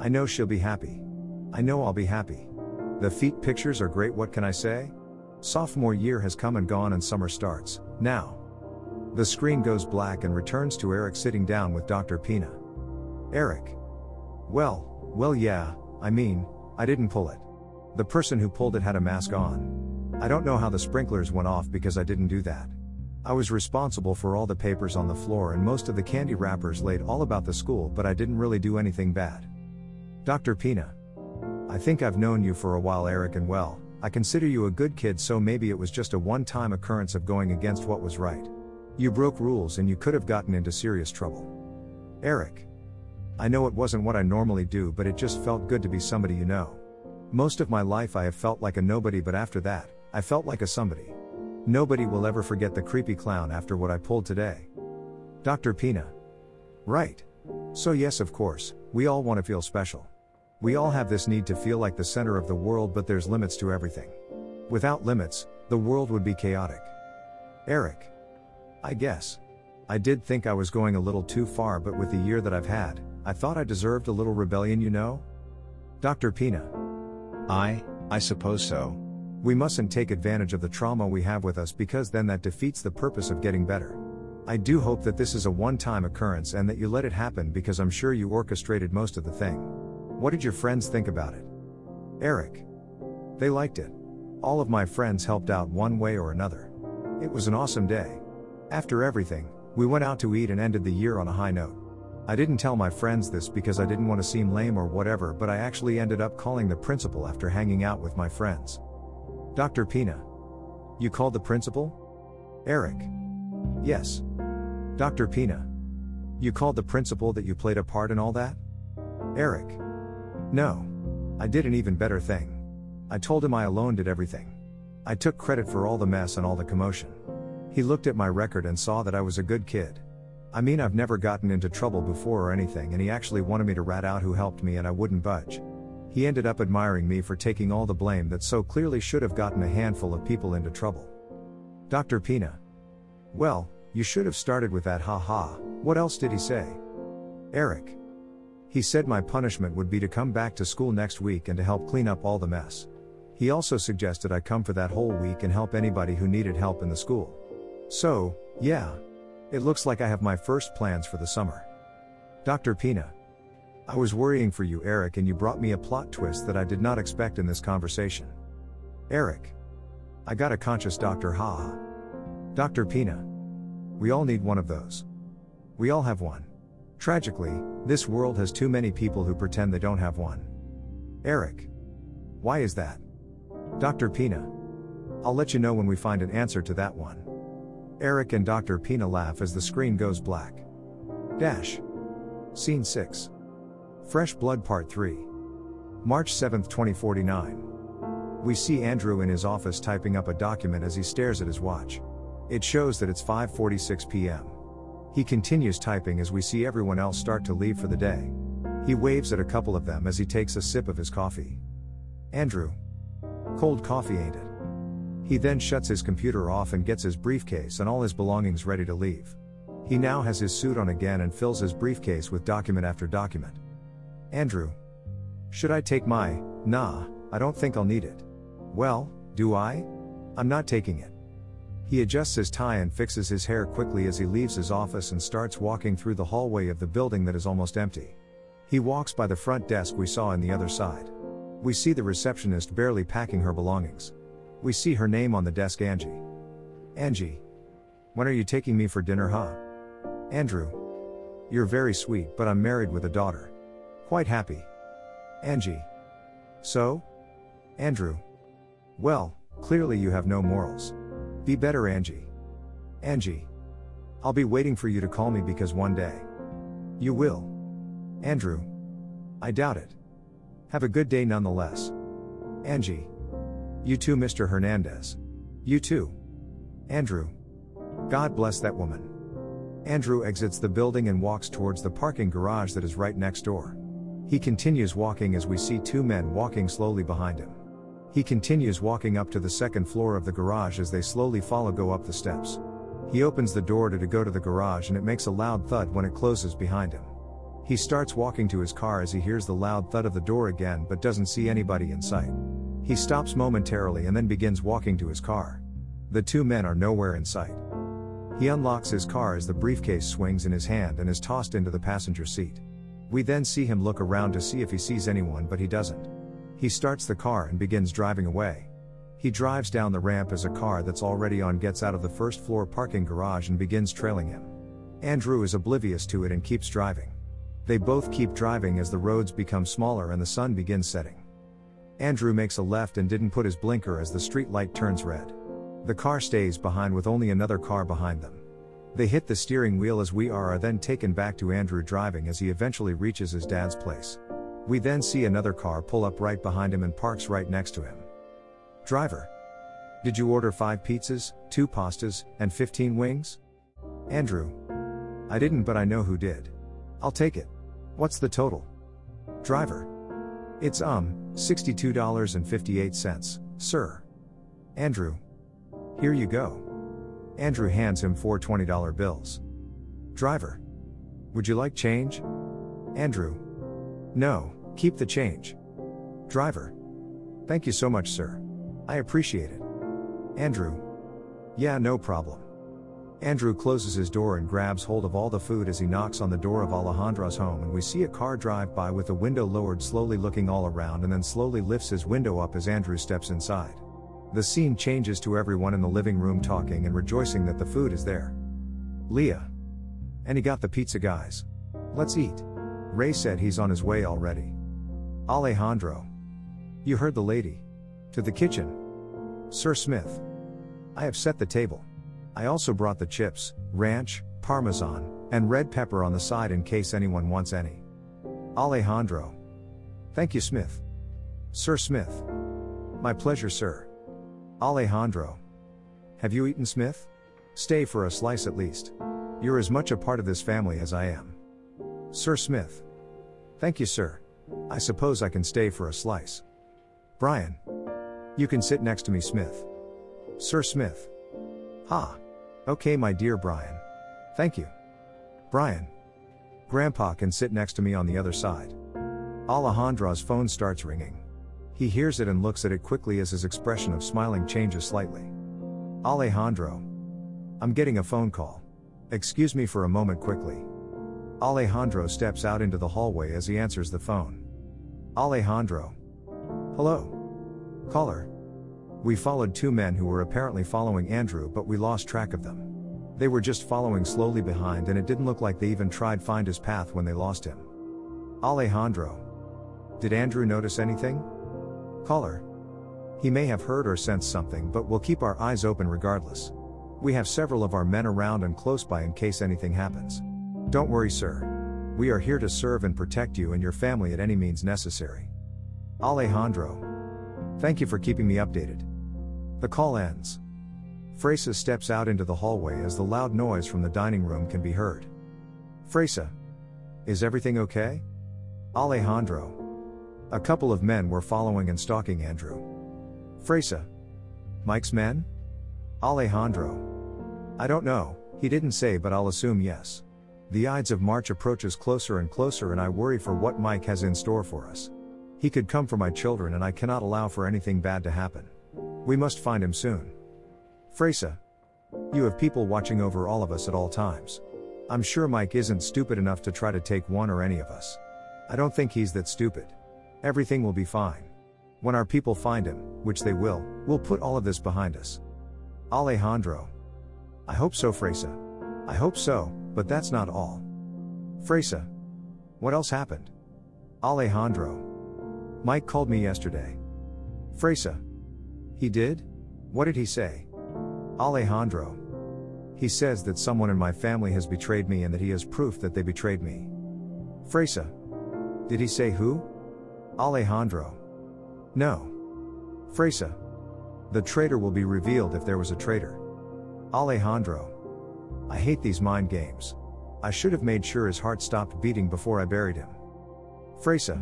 I know she'll be happy. I know I'll be happy. The feet pictures are great, what can I say? Sophomore year has come and gone and summer starts, now. The screen goes black and returns to Eric sitting down with Dr. Pina. Eric. Well, well, yeah, I mean, I didn't pull it. The person who pulled it had a mask on. I don't know how the sprinklers went off because I didn't do that. I was responsible for all the papers on the floor and most of the candy wrappers laid all about the school, but I didn't really do anything bad. Dr. Pina. I think I've known you for a while, Eric, and well, I consider you a good kid, so maybe it was just a one time occurrence of going against what was right. You broke rules and you could have gotten into serious trouble. Eric. I know it wasn't what I normally do, but it just felt good to be somebody you know. Most of my life I have felt like a nobody, but after that, I felt like a somebody. Nobody will ever forget the creepy clown after what I pulled today. Dr. Pina. Right. So, yes, of course, we all want to feel special. We all have this need to feel like the center of the world, but there's limits to everything. Without limits, the world would be chaotic. Eric. I guess. I did think I was going a little too far, but with the year that I've had, I thought I deserved a little rebellion, you know? Dr. Pina. I, I suppose so. We mustn't take advantage of the trauma we have with us because then that defeats the purpose of getting better. I do hope that this is a one time occurrence and that you let it happen because I'm sure you orchestrated most of the thing. What did your friends think about it? Eric. They liked it. All of my friends helped out one way or another. It was an awesome day. After everything, we went out to eat and ended the year on a high note. I didn't tell my friends this because I didn't want to seem lame or whatever, but I actually ended up calling the principal after hanging out with my friends. Dr. Pina. You called the principal? Eric. Yes. Dr. Pina. You called the principal that you played a part in all that? Eric. No. I did an even better thing. I told him I alone did everything. I took credit for all the mess and all the commotion. He looked at my record and saw that I was a good kid. I mean, I've never gotten into trouble before or anything, and he actually wanted me to rat out who helped me, and I wouldn't budge. He ended up admiring me for taking all the blame that so clearly should have gotten a handful of people into trouble. Dr. Pina. Well, you should have started with that haha. What else did he say? Eric. He said my punishment would be to come back to school next week and to help clean up all the mess. He also suggested I come for that whole week and help anybody who needed help in the school. So, yeah, it looks like I have my first plans for the summer. Dr. Pina. I was worrying for you, Eric, and you brought me a plot twist that I did not expect in this conversation. Eric. I got a conscious doctor, ha. Dr. Pina. We all need one of those. We all have one. Tragically, this world has too many people who pretend they don't have one. Eric. Why is that? Dr. Pina. I'll let you know when we find an answer to that one. Eric and Dr. Pina laugh as the screen goes black. Dash. Scene 6. Fresh Blood Part 3. March 7, 2049. We see Andrew in his office typing up a document as he stares at his watch. It shows that it's 5:46 p.m. He continues typing as we see everyone else start to leave for the day. He waves at a couple of them as he takes a sip of his coffee. Andrew. Cold coffee ain't it? He then shuts his computer off and gets his briefcase and all his belongings ready to leave. He now has his suit on again and fills his briefcase with document after document. Andrew. Should I take my, nah, I don't think I'll need it. Well, do I? I'm not taking it. He adjusts his tie and fixes his hair quickly as he leaves his office and starts walking through the hallway of the building that is almost empty. He walks by the front desk we saw on the other side. We see the receptionist barely packing her belongings. We see her name on the desk Angie. Angie. When are you taking me for dinner, huh? Andrew. You're very sweet, but I'm married with a daughter. Quite happy. Angie. So? Andrew. Well, clearly you have no morals. Be better, Angie. Angie. I'll be waiting for you to call me because one day. You will. Andrew. I doubt it. Have a good day nonetheless. Angie. You too, Mr. Hernandez. You too. Andrew. God bless that woman. Andrew exits the building and walks towards the parking garage that is right next door. He continues walking as we see two men walking slowly behind him. He continues walking up to the second floor of the garage as they slowly follow go up the steps. He opens the door to, to go to the garage and it makes a loud thud when it closes behind him. He starts walking to his car as he hears the loud thud of the door again but doesn't see anybody in sight. He stops momentarily and then begins walking to his car. The two men are nowhere in sight. He unlocks his car as the briefcase swings in his hand and is tossed into the passenger seat. We then see him look around to see if he sees anyone, but he doesn't. He starts the car and begins driving away. He drives down the ramp as a car that's already on gets out of the first floor parking garage and begins trailing him. Andrew is oblivious to it and keeps driving. They both keep driving as the roads become smaller and the sun begins setting. Andrew makes a left and didn't put his blinker as the street light turns red. The car stays behind with only another car behind them. They hit the steering wheel as we are, are then taken back to Andrew driving as he eventually reaches his dad's place. We then see another car pull up right behind him and parks right next to him. Driver. Did you order 5 pizzas, 2 pastas, and 15 wings? Andrew. I didn't, but I know who did. I'll take it. What's the total? Driver. It's um, $62.58, sir. Andrew. Here you go. Andrew hands him four $20 bills. Driver. Would you like change? Andrew. No, keep the change. Driver. Thank you so much, sir. I appreciate it. Andrew. Yeah, no problem. Andrew closes his door and grabs hold of all the food as he knocks on the door of Alejandro's home, and we see a car drive by with the window lowered, slowly looking all around, and then slowly lifts his window up as Andrew steps inside. The scene changes to everyone in the living room talking and rejoicing that the food is there. Leah. And he got the pizza, guys. Let's eat. Ray said he's on his way already. Alejandro. You heard the lady. To the kitchen. Sir Smith. I have set the table. I also brought the chips, ranch, parmesan, and red pepper on the side in case anyone wants any. Alejandro. Thank you, Smith. Sir Smith. My pleasure, sir. Alejandro. Have you eaten, Smith? Stay for a slice at least. You're as much a part of this family as I am. Sir Smith. Thank you, sir. I suppose I can stay for a slice. Brian. You can sit next to me, Smith. Sir Smith. Ha. Okay, my dear Brian. Thank you. Brian. Grandpa can sit next to me on the other side. Alejandro's phone starts ringing. He hears it and looks at it quickly as his expression of smiling changes slightly. Alejandro. I'm getting a phone call. Excuse me for a moment quickly. Alejandro steps out into the hallway as he answers the phone. Alejandro. Hello. Caller. We followed two men who were apparently following Andrew, but we lost track of them. They were just following slowly behind, and it didn't look like they even tried to find his path when they lost him. Alejandro. Did Andrew notice anything? Caller. He may have heard or sensed something, but we'll keep our eyes open regardless. We have several of our men around and close by in case anything happens. Don't worry, sir. We are here to serve and protect you and your family at any means necessary. Alejandro. Thank you for keeping me updated. The call ends. Freysa steps out into the hallway as the loud noise from the dining room can be heard. Freysa. Is everything okay? Alejandro. A couple of men were following and stalking Andrew. Freysa. Mike's men? Alejandro. I don't know, he didn't say, but I'll assume yes. The Ides of March approaches closer and closer, and I worry for what Mike has in store for us. He could come for my children, and I cannot allow for anything bad to happen. We must find him soon. Freysa. You have people watching over all of us at all times. I'm sure Mike isn't stupid enough to try to take one or any of us. I don't think he's that stupid. Everything will be fine. When our people find him, which they will, we'll put all of this behind us. Alejandro. I hope so, Freysa. I hope so, but that's not all. Freysa. What else happened? Alejandro. Mike called me yesterday. Freysa. He did? What did he say? Alejandro. He says that someone in my family has betrayed me and that he has proof that they betrayed me. Freysa. Did he say who? Alejandro. No. Freysa. The traitor will be revealed if there was a traitor. Alejandro. I hate these mind games. I should have made sure his heart stopped beating before I buried him. Freysa.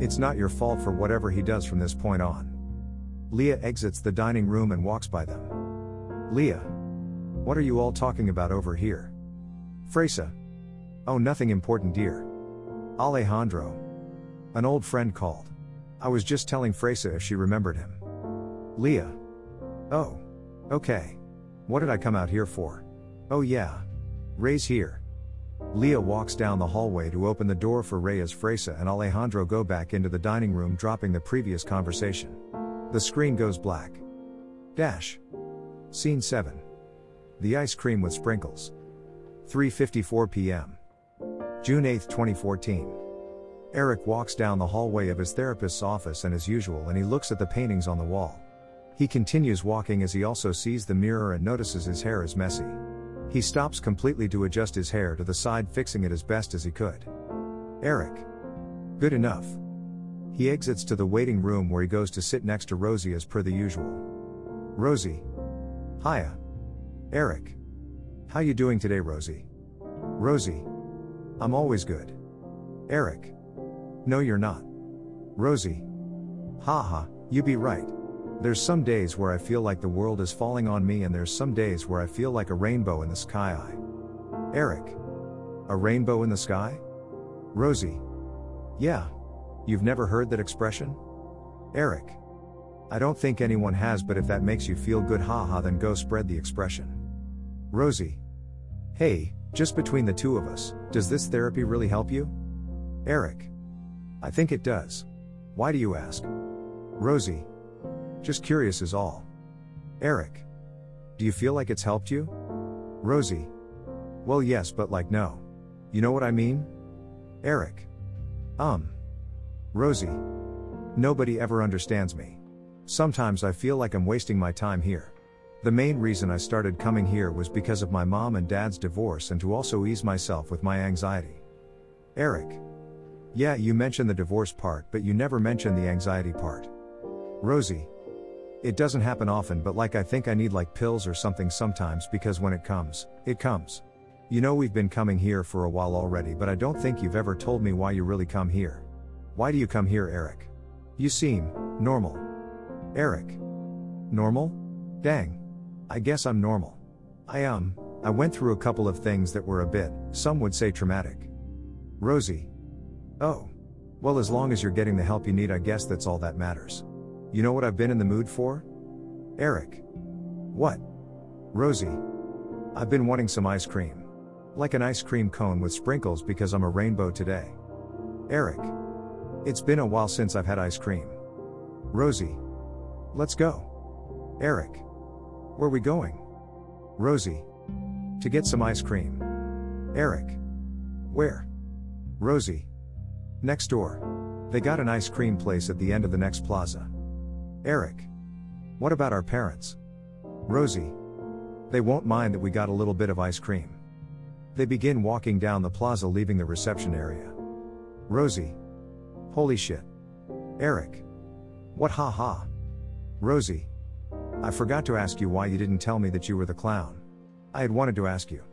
It's not your fault for whatever he does from this point on. Leah exits the dining room and walks by them. Leah. What are you all talking about over here? Freysa. Oh, nothing important, dear. Alejandro. An old friend called. I was just telling Freysa if she remembered him. Leah. Oh. Okay. What did I come out here for? Oh, yeah. Ray's here. Leah walks down the hallway to open the door for Reyes Freysa and Alejandro go back into the dining room, dropping the previous conversation. The screen goes black. Dash. Scene 7. The ice cream with sprinkles. 3:54 p.m. June 8, 2014. Eric walks down the hallway of his therapist's office and as usual and he looks at the paintings on the wall. He continues walking as he also sees the mirror and notices his hair is messy. He stops completely to adjust his hair to the side, fixing it as best as he could. Eric. Good enough. He exits to the waiting room where he goes to sit next to Rosie as per the usual. Rosie. Hiya. Eric. How you doing today, Rosie? Rosie. I'm always good. Eric. No, you're not. Rosie. Haha, you be right. There's some days where I feel like the world is falling on me, and there's some days where I feel like a rainbow in the sky. I. Eric. A rainbow in the sky? Rosie. Yeah. You've never heard that expression? Eric. I don't think anyone has, but if that makes you feel good, haha, then go spread the expression. Rosie. Hey, just between the two of us, does this therapy really help you? Eric. I think it does. Why do you ask? Rosie. Just curious is all. Eric. Do you feel like it's helped you? Rosie. Well, yes, but like no. You know what I mean? Eric. Um. Rosie. Nobody ever understands me. Sometimes I feel like I'm wasting my time here. The main reason I started coming here was because of my mom and dad's divorce and to also ease myself with my anxiety. Eric. Yeah, you mentioned the divorce part, but you never mentioned the anxiety part. Rosie. It doesn't happen often, but like I think I need like pills or something sometimes because when it comes, it comes. You know, we've been coming here for a while already, but I don't think you've ever told me why you really come here. Why do you come here, Eric? You seem normal. Eric. Normal? Dang. I guess I'm normal. I um, I went through a couple of things that were a bit, some would say traumatic. Rosie. Oh. Well, as long as you're getting the help you need, I guess that's all that matters. You know what I've been in the mood for? Eric. What? Rosie. I've been wanting some ice cream. Like an ice cream cone with sprinkles because I'm a rainbow today. Eric. It's been a while since I've had ice cream. Rosie. Let's go. Eric. Where are we going? Rosie. To get some ice cream. Eric. Where? Rosie. Next door. They got an ice cream place at the end of the next plaza. Eric. What about our parents? Rosie. They won't mind that we got a little bit of ice cream. They begin walking down the plaza, leaving the reception area. Rosie. Holy shit. Eric. What ha ha. Rosie. I forgot to ask you why you didn't tell me that you were the clown. I had wanted to ask you.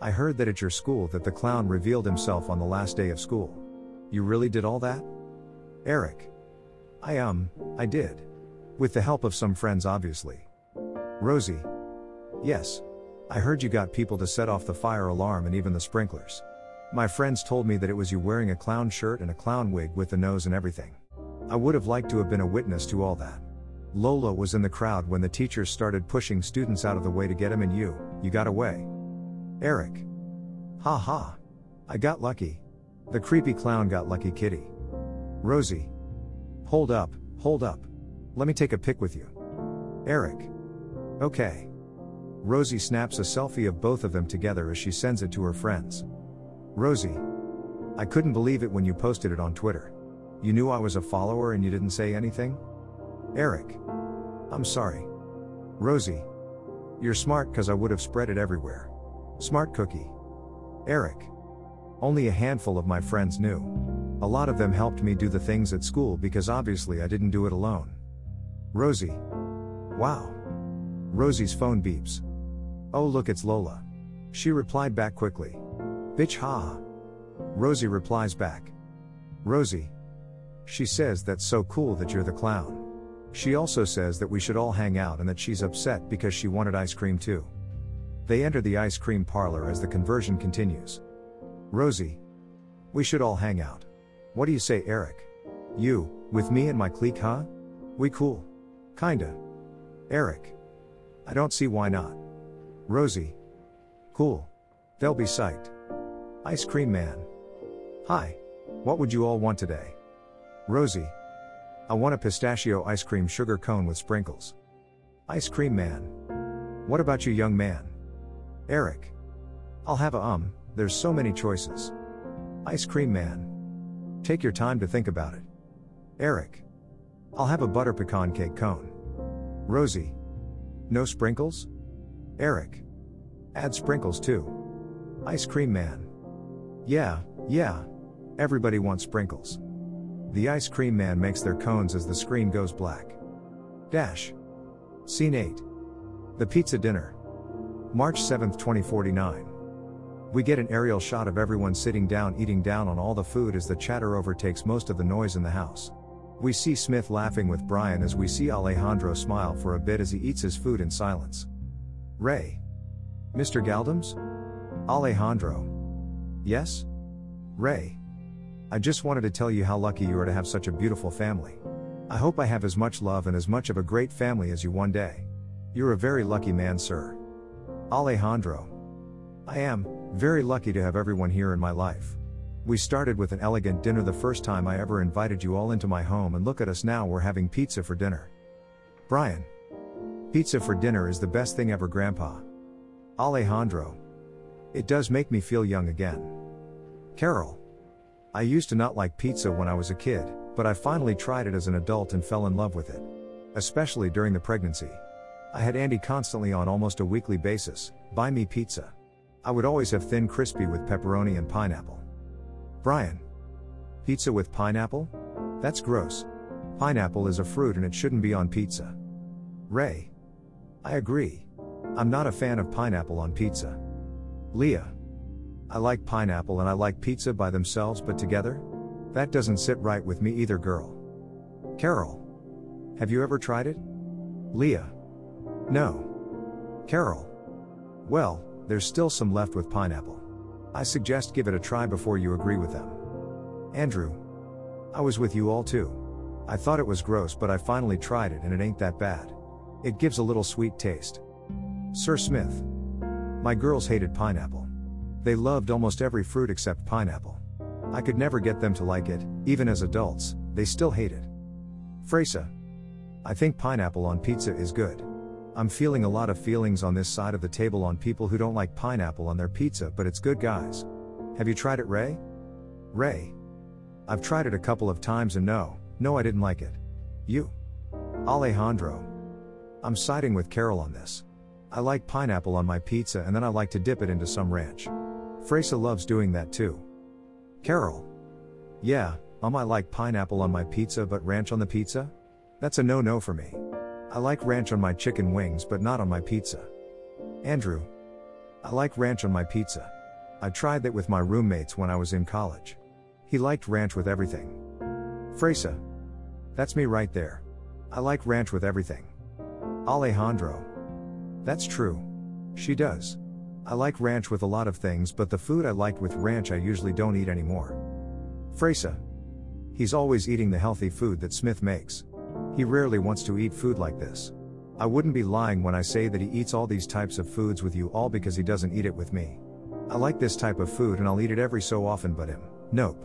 I heard that at your school that the clown revealed himself on the last day of school. You really did all that? Eric. I um, I did. With the help of some friends, obviously. Rosie. Yes. I heard you got people to set off the fire alarm and even the sprinklers. My friends told me that it was you wearing a clown shirt and a clown wig with the nose and everything. I would have liked to have been a witness to all that. Lola was in the crowd when the teachers started pushing students out of the way to get him and you, you got away. Eric. Ha ha. I got lucky. The creepy clown got lucky kitty. Rosie. Hold up, hold up. Let me take a pic with you. Eric. Okay. Rosie snaps a selfie of both of them together as she sends it to her friends. Rosie. I couldn't believe it when you posted it on Twitter. You knew I was a follower and you didn't say anything? Eric. I'm sorry. Rosie. You're smart cause I would have spread it everywhere. Smart cookie. Eric. Only a handful of my friends knew. A lot of them helped me do the things at school because obviously I didn't do it alone. Rosie. Wow. Rosie's phone beeps. Oh, look, it's Lola. She replied back quickly. Bitch, ha. Rosie replies back. Rosie. She says that's so cool that you're the clown. She also says that we should all hang out and that she's upset because she wanted ice cream too. They enter the ice cream parlor as the conversion continues. Rosie. We should all hang out. What do you say, Eric? You, with me and my clique, huh? We cool. Kinda. Eric. I don't see why not. Rosie. Cool. They'll be psyched. Ice Cream Man. Hi. What would you all want today? Rosie. I want a pistachio ice cream sugar cone with sprinkles. Ice Cream Man. What about you, young man? Eric. I'll have a um, there's so many choices. Ice Cream Man. Take your time to think about it. Eric. I'll have a butter pecan cake cone. Rosie. No sprinkles? Eric. Add sprinkles too. Ice Cream Man. Yeah, yeah. Everybody wants sprinkles. The ice cream man makes their cones as the screen goes black. Dash. Scene 8. The Pizza Dinner. March 7, 2049. We get an aerial shot of everyone sitting down eating down on all the food as the chatter overtakes most of the noise in the house. We see Smith laughing with Brian as we see Alejandro smile for a bit as he eats his food in silence. Ray. Mr. Galdams? Alejandro. Yes? Ray. I just wanted to tell you how lucky you are to have such a beautiful family. I hope I have as much love and as much of a great family as you one day. You're a very lucky man, sir. Alejandro. I am, very lucky to have everyone here in my life. We started with an elegant dinner the first time I ever invited you all into my home, and look at us now, we're having pizza for dinner. Brian. Pizza for dinner is the best thing ever, Grandpa. Alejandro. It does make me feel young again. Carol. I used to not like pizza when I was a kid, but I finally tried it as an adult and fell in love with it. Especially during the pregnancy. I had Andy constantly on almost a weekly basis buy me pizza. I would always have thin crispy with pepperoni and pineapple. Brian. Pizza with pineapple? That's gross. Pineapple is a fruit and it shouldn't be on pizza. Ray. I agree. I'm not a fan of pineapple on pizza. Leah. I like pineapple and I like pizza by themselves, but together? That doesn't sit right with me either, girl. Carol. Have you ever tried it? Leah. No. Carol. Well, there's still some left with pineapple. I suggest give it a try before you agree with them. Andrew. I was with you all too. I thought it was gross, but I finally tried it and it ain't that bad. It gives a little sweet taste. Sir Smith. My girls hated pineapple. They loved almost every fruit except pineapple. I could never get them to like it, even as adults, they still hate it. Freysa. I think pineapple on pizza is good. I'm feeling a lot of feelings on this side of the table on people who don't like pineapple on their pizza, but it's good, guys. Have you tried it, Ray? Ray. I've tried it a couple of times and no, no, I didn't like it. You. Alejandro. I'm siding with Carol on this. I like pineapple on my pizza and then I like to dip it into some ranch. Freysa loves doing that too. Carol. Yeah, um, I like pineapple on my pizza but ranch on the pizza? That's a no no for me. I like ranch on my chicken wings but not on my pizza. Andrew. I like ranch on my pizza. I tried that with my roommates when I was in college. He liked ranch with everything. Freysa. That's me right there. I like ranch with everything. Alejandro. That's true. She does. I like ranch with a lot of things, but the food I liked with ranch I usually don't eat anymore. Freysa. He's always eating the healthy food that Smith makes. He rarely wants to eat food like this. I wouldn't be lying when I say that he eats all these types of foods with you all because he doesn't eat it with me. I like this type of food and I'll eat it every so often, but him, nope.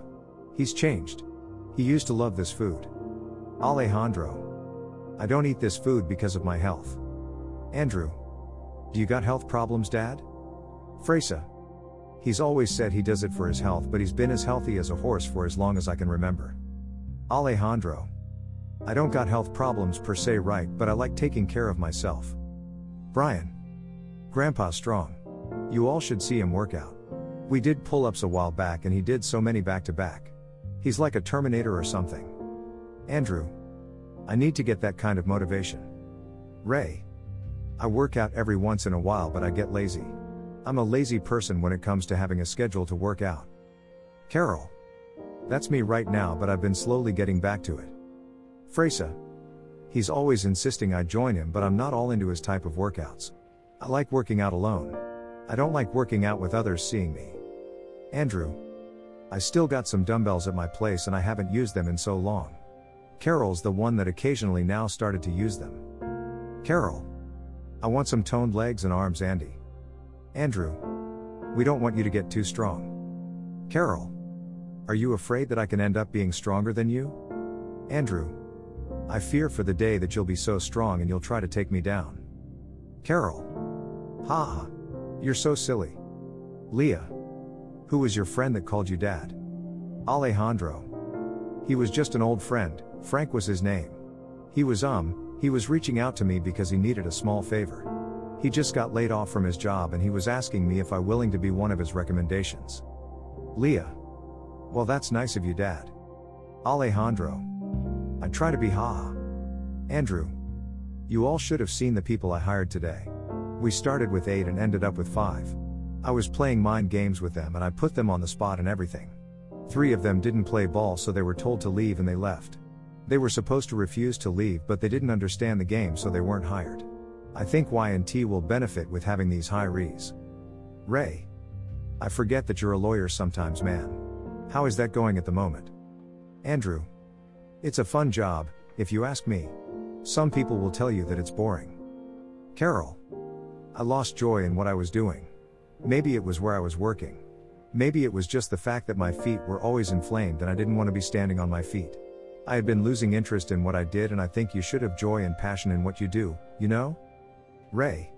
He's changed. He used to love this food. Alejandro. I don't eat this food because of my health. Andrew. Do you got health problems, Dad? Freysa. He's always said he does it for his health, but he's been as healthy as a horse for as long as I can remember. Alejandro. I don't got health problems per se, right, but I like taking care of myself. Brian. Grandpa strong. You all should see him work out. We did pull ups a while back and he did so many back to back. He's like a Terminator or something. Andrew. I need to get that kind of motivation. Ray. I work out every once in a while, but I get lazy. I'm a lazy person when it comes to having a schedule to work out. Carol. That's me right now, but I've been slowly getting back to it. Freysa. He's always insisting I join him, but I'm not all into his type of workouts. I like working out alone. I don't like working out with others seeing me. Andrew. I still got some dumbbells at my place and I haven't used them in so long. Carol's the one that occasionally now started to use them. Carol. I want some toned legs and arms, Andy. Andrew. We don't want you to get too strong. Carol. Are you afraid that I can end up being stronger than you? Andrew. I fear for the day that you'll be so strong and you'll try to take me down. Carol. Ha ha. You're so silly. Leah. Who was your friend that called you dad? Alejandro. He was just an old friend, Frank was his name. He was um, he was reaching out to me because he needed a small favor. He just got laid off from his job and he was asking me if I willing to be one of his recommendations. Leah. Well that's nice of you dad. Alejandro. I try to be ha. Andrew. You all should have seen the people I hired today. We started with 8 and ended up with 5. I was playing mind games with them and I put them on the spot and everything. Three of them didn't play ball so they were told to leave and they left. They were supposed to refuse to leave but they didn't understand the game so they weren't hired. I think Y&T will benefit with having these hirees. Ray. I forget that you're a lawyer sometimes man. How is that going at the moment? Andrew. It's a fun job, if you ask me. Some people will tell you that it's boring. Carol. I lost joy in what I was doing. Maybe it was where I was working. Maybe it was just the fact that my feet were always inflamed and I didn't want to be standing on my feet. I had been losing interest in what I did, and I think you should have joy and passion in what you do, you know? Ray.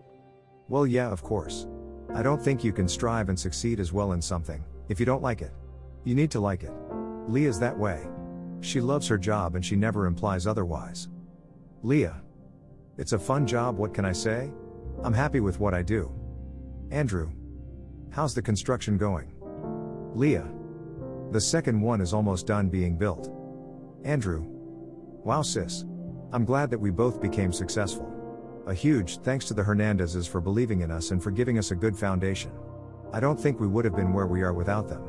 Well, yeah, of course. I don't think you can strive and succeed as well in something, if you don't like it. You need to like it. Leah's that way. She loves her job and she never implies otherwise. Leah. It's a fun job, what can I say? I'm happy with what I do. Andrew. How's the construction going? Leah. The second one is almost done being built. Andrew. Wow, sis. I'm glad that we both became successful. A huge thanks to the Hernandezes for believing in us and for giving us a good foundation. I don't think we would have been where we are without them.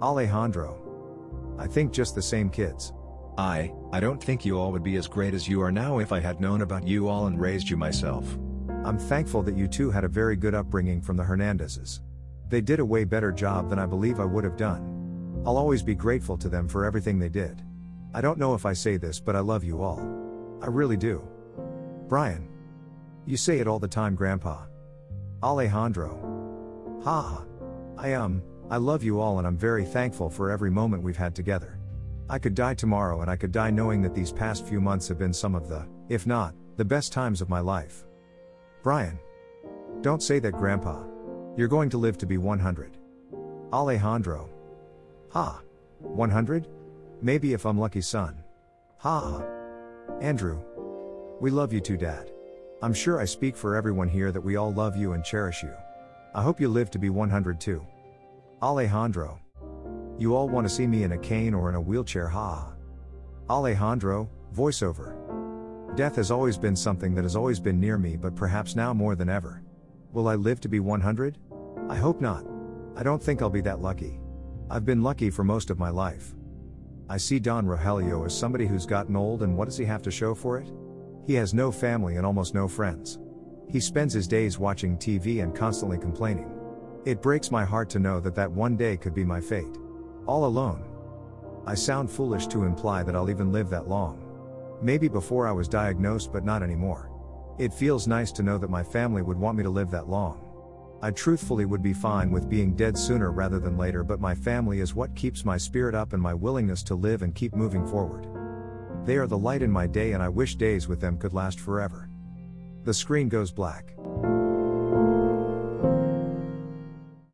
Alejandro. I think just the same kids. I, I don't think you all would be as great as you are now if I had known about you all and raised you myself. I'm thankful that you two had a very good upbringing from the Hernandezes. They did a way better job than I believe I would have done. I'll always be grateful to them for everything they did. I don't know if I say this, but I love you all. I really do. Brian. You say it all the time, Grandpa. Alejandro. Ha. I um, I love you all and I'm very thankful for every moment we've had together. I could die tomorrow and I could die knowing that these past few months have been some of the, if not, the best times of my life. Brian. Don't say that, Grandpa. You're going to live to be 100. Alejandro. Ha. 100? Maybe if I'm lucky, son. Ha. Andrew. We love you too, Dad. I'm sure I speak for everyone here that we all love you and cherish you. I hope you live to be 100 too. Alejandro. You all want to see me in a cane or in a wheelchair, ha. Alejandro, voiceover. Death has always been something that has always been near me, but perhaps now more than ever. Will I live to be 100? I hope not. I don't think I'll be that lucky. I've been lucky for most of my life. I see Don Rogelio as somebody who's gotten old, and what does he have to show for it? He has no family and almost no friends. He spends his days watching TV and constantly complaining. It breaks my heart to know that that one day could be my fate. All alone. I sound foolish to imply that I'll even live that long. Maybe before I was diagnosed, but not anymore. It feels nice to know that my family would want me to live that long. I truthfully would be fine with being dead sooner rather than later, but my family is what keeps my spirit up and my willingness to live and keep moving forward. They are the light in my day, and I wish days with them could last forever. The screen goes black.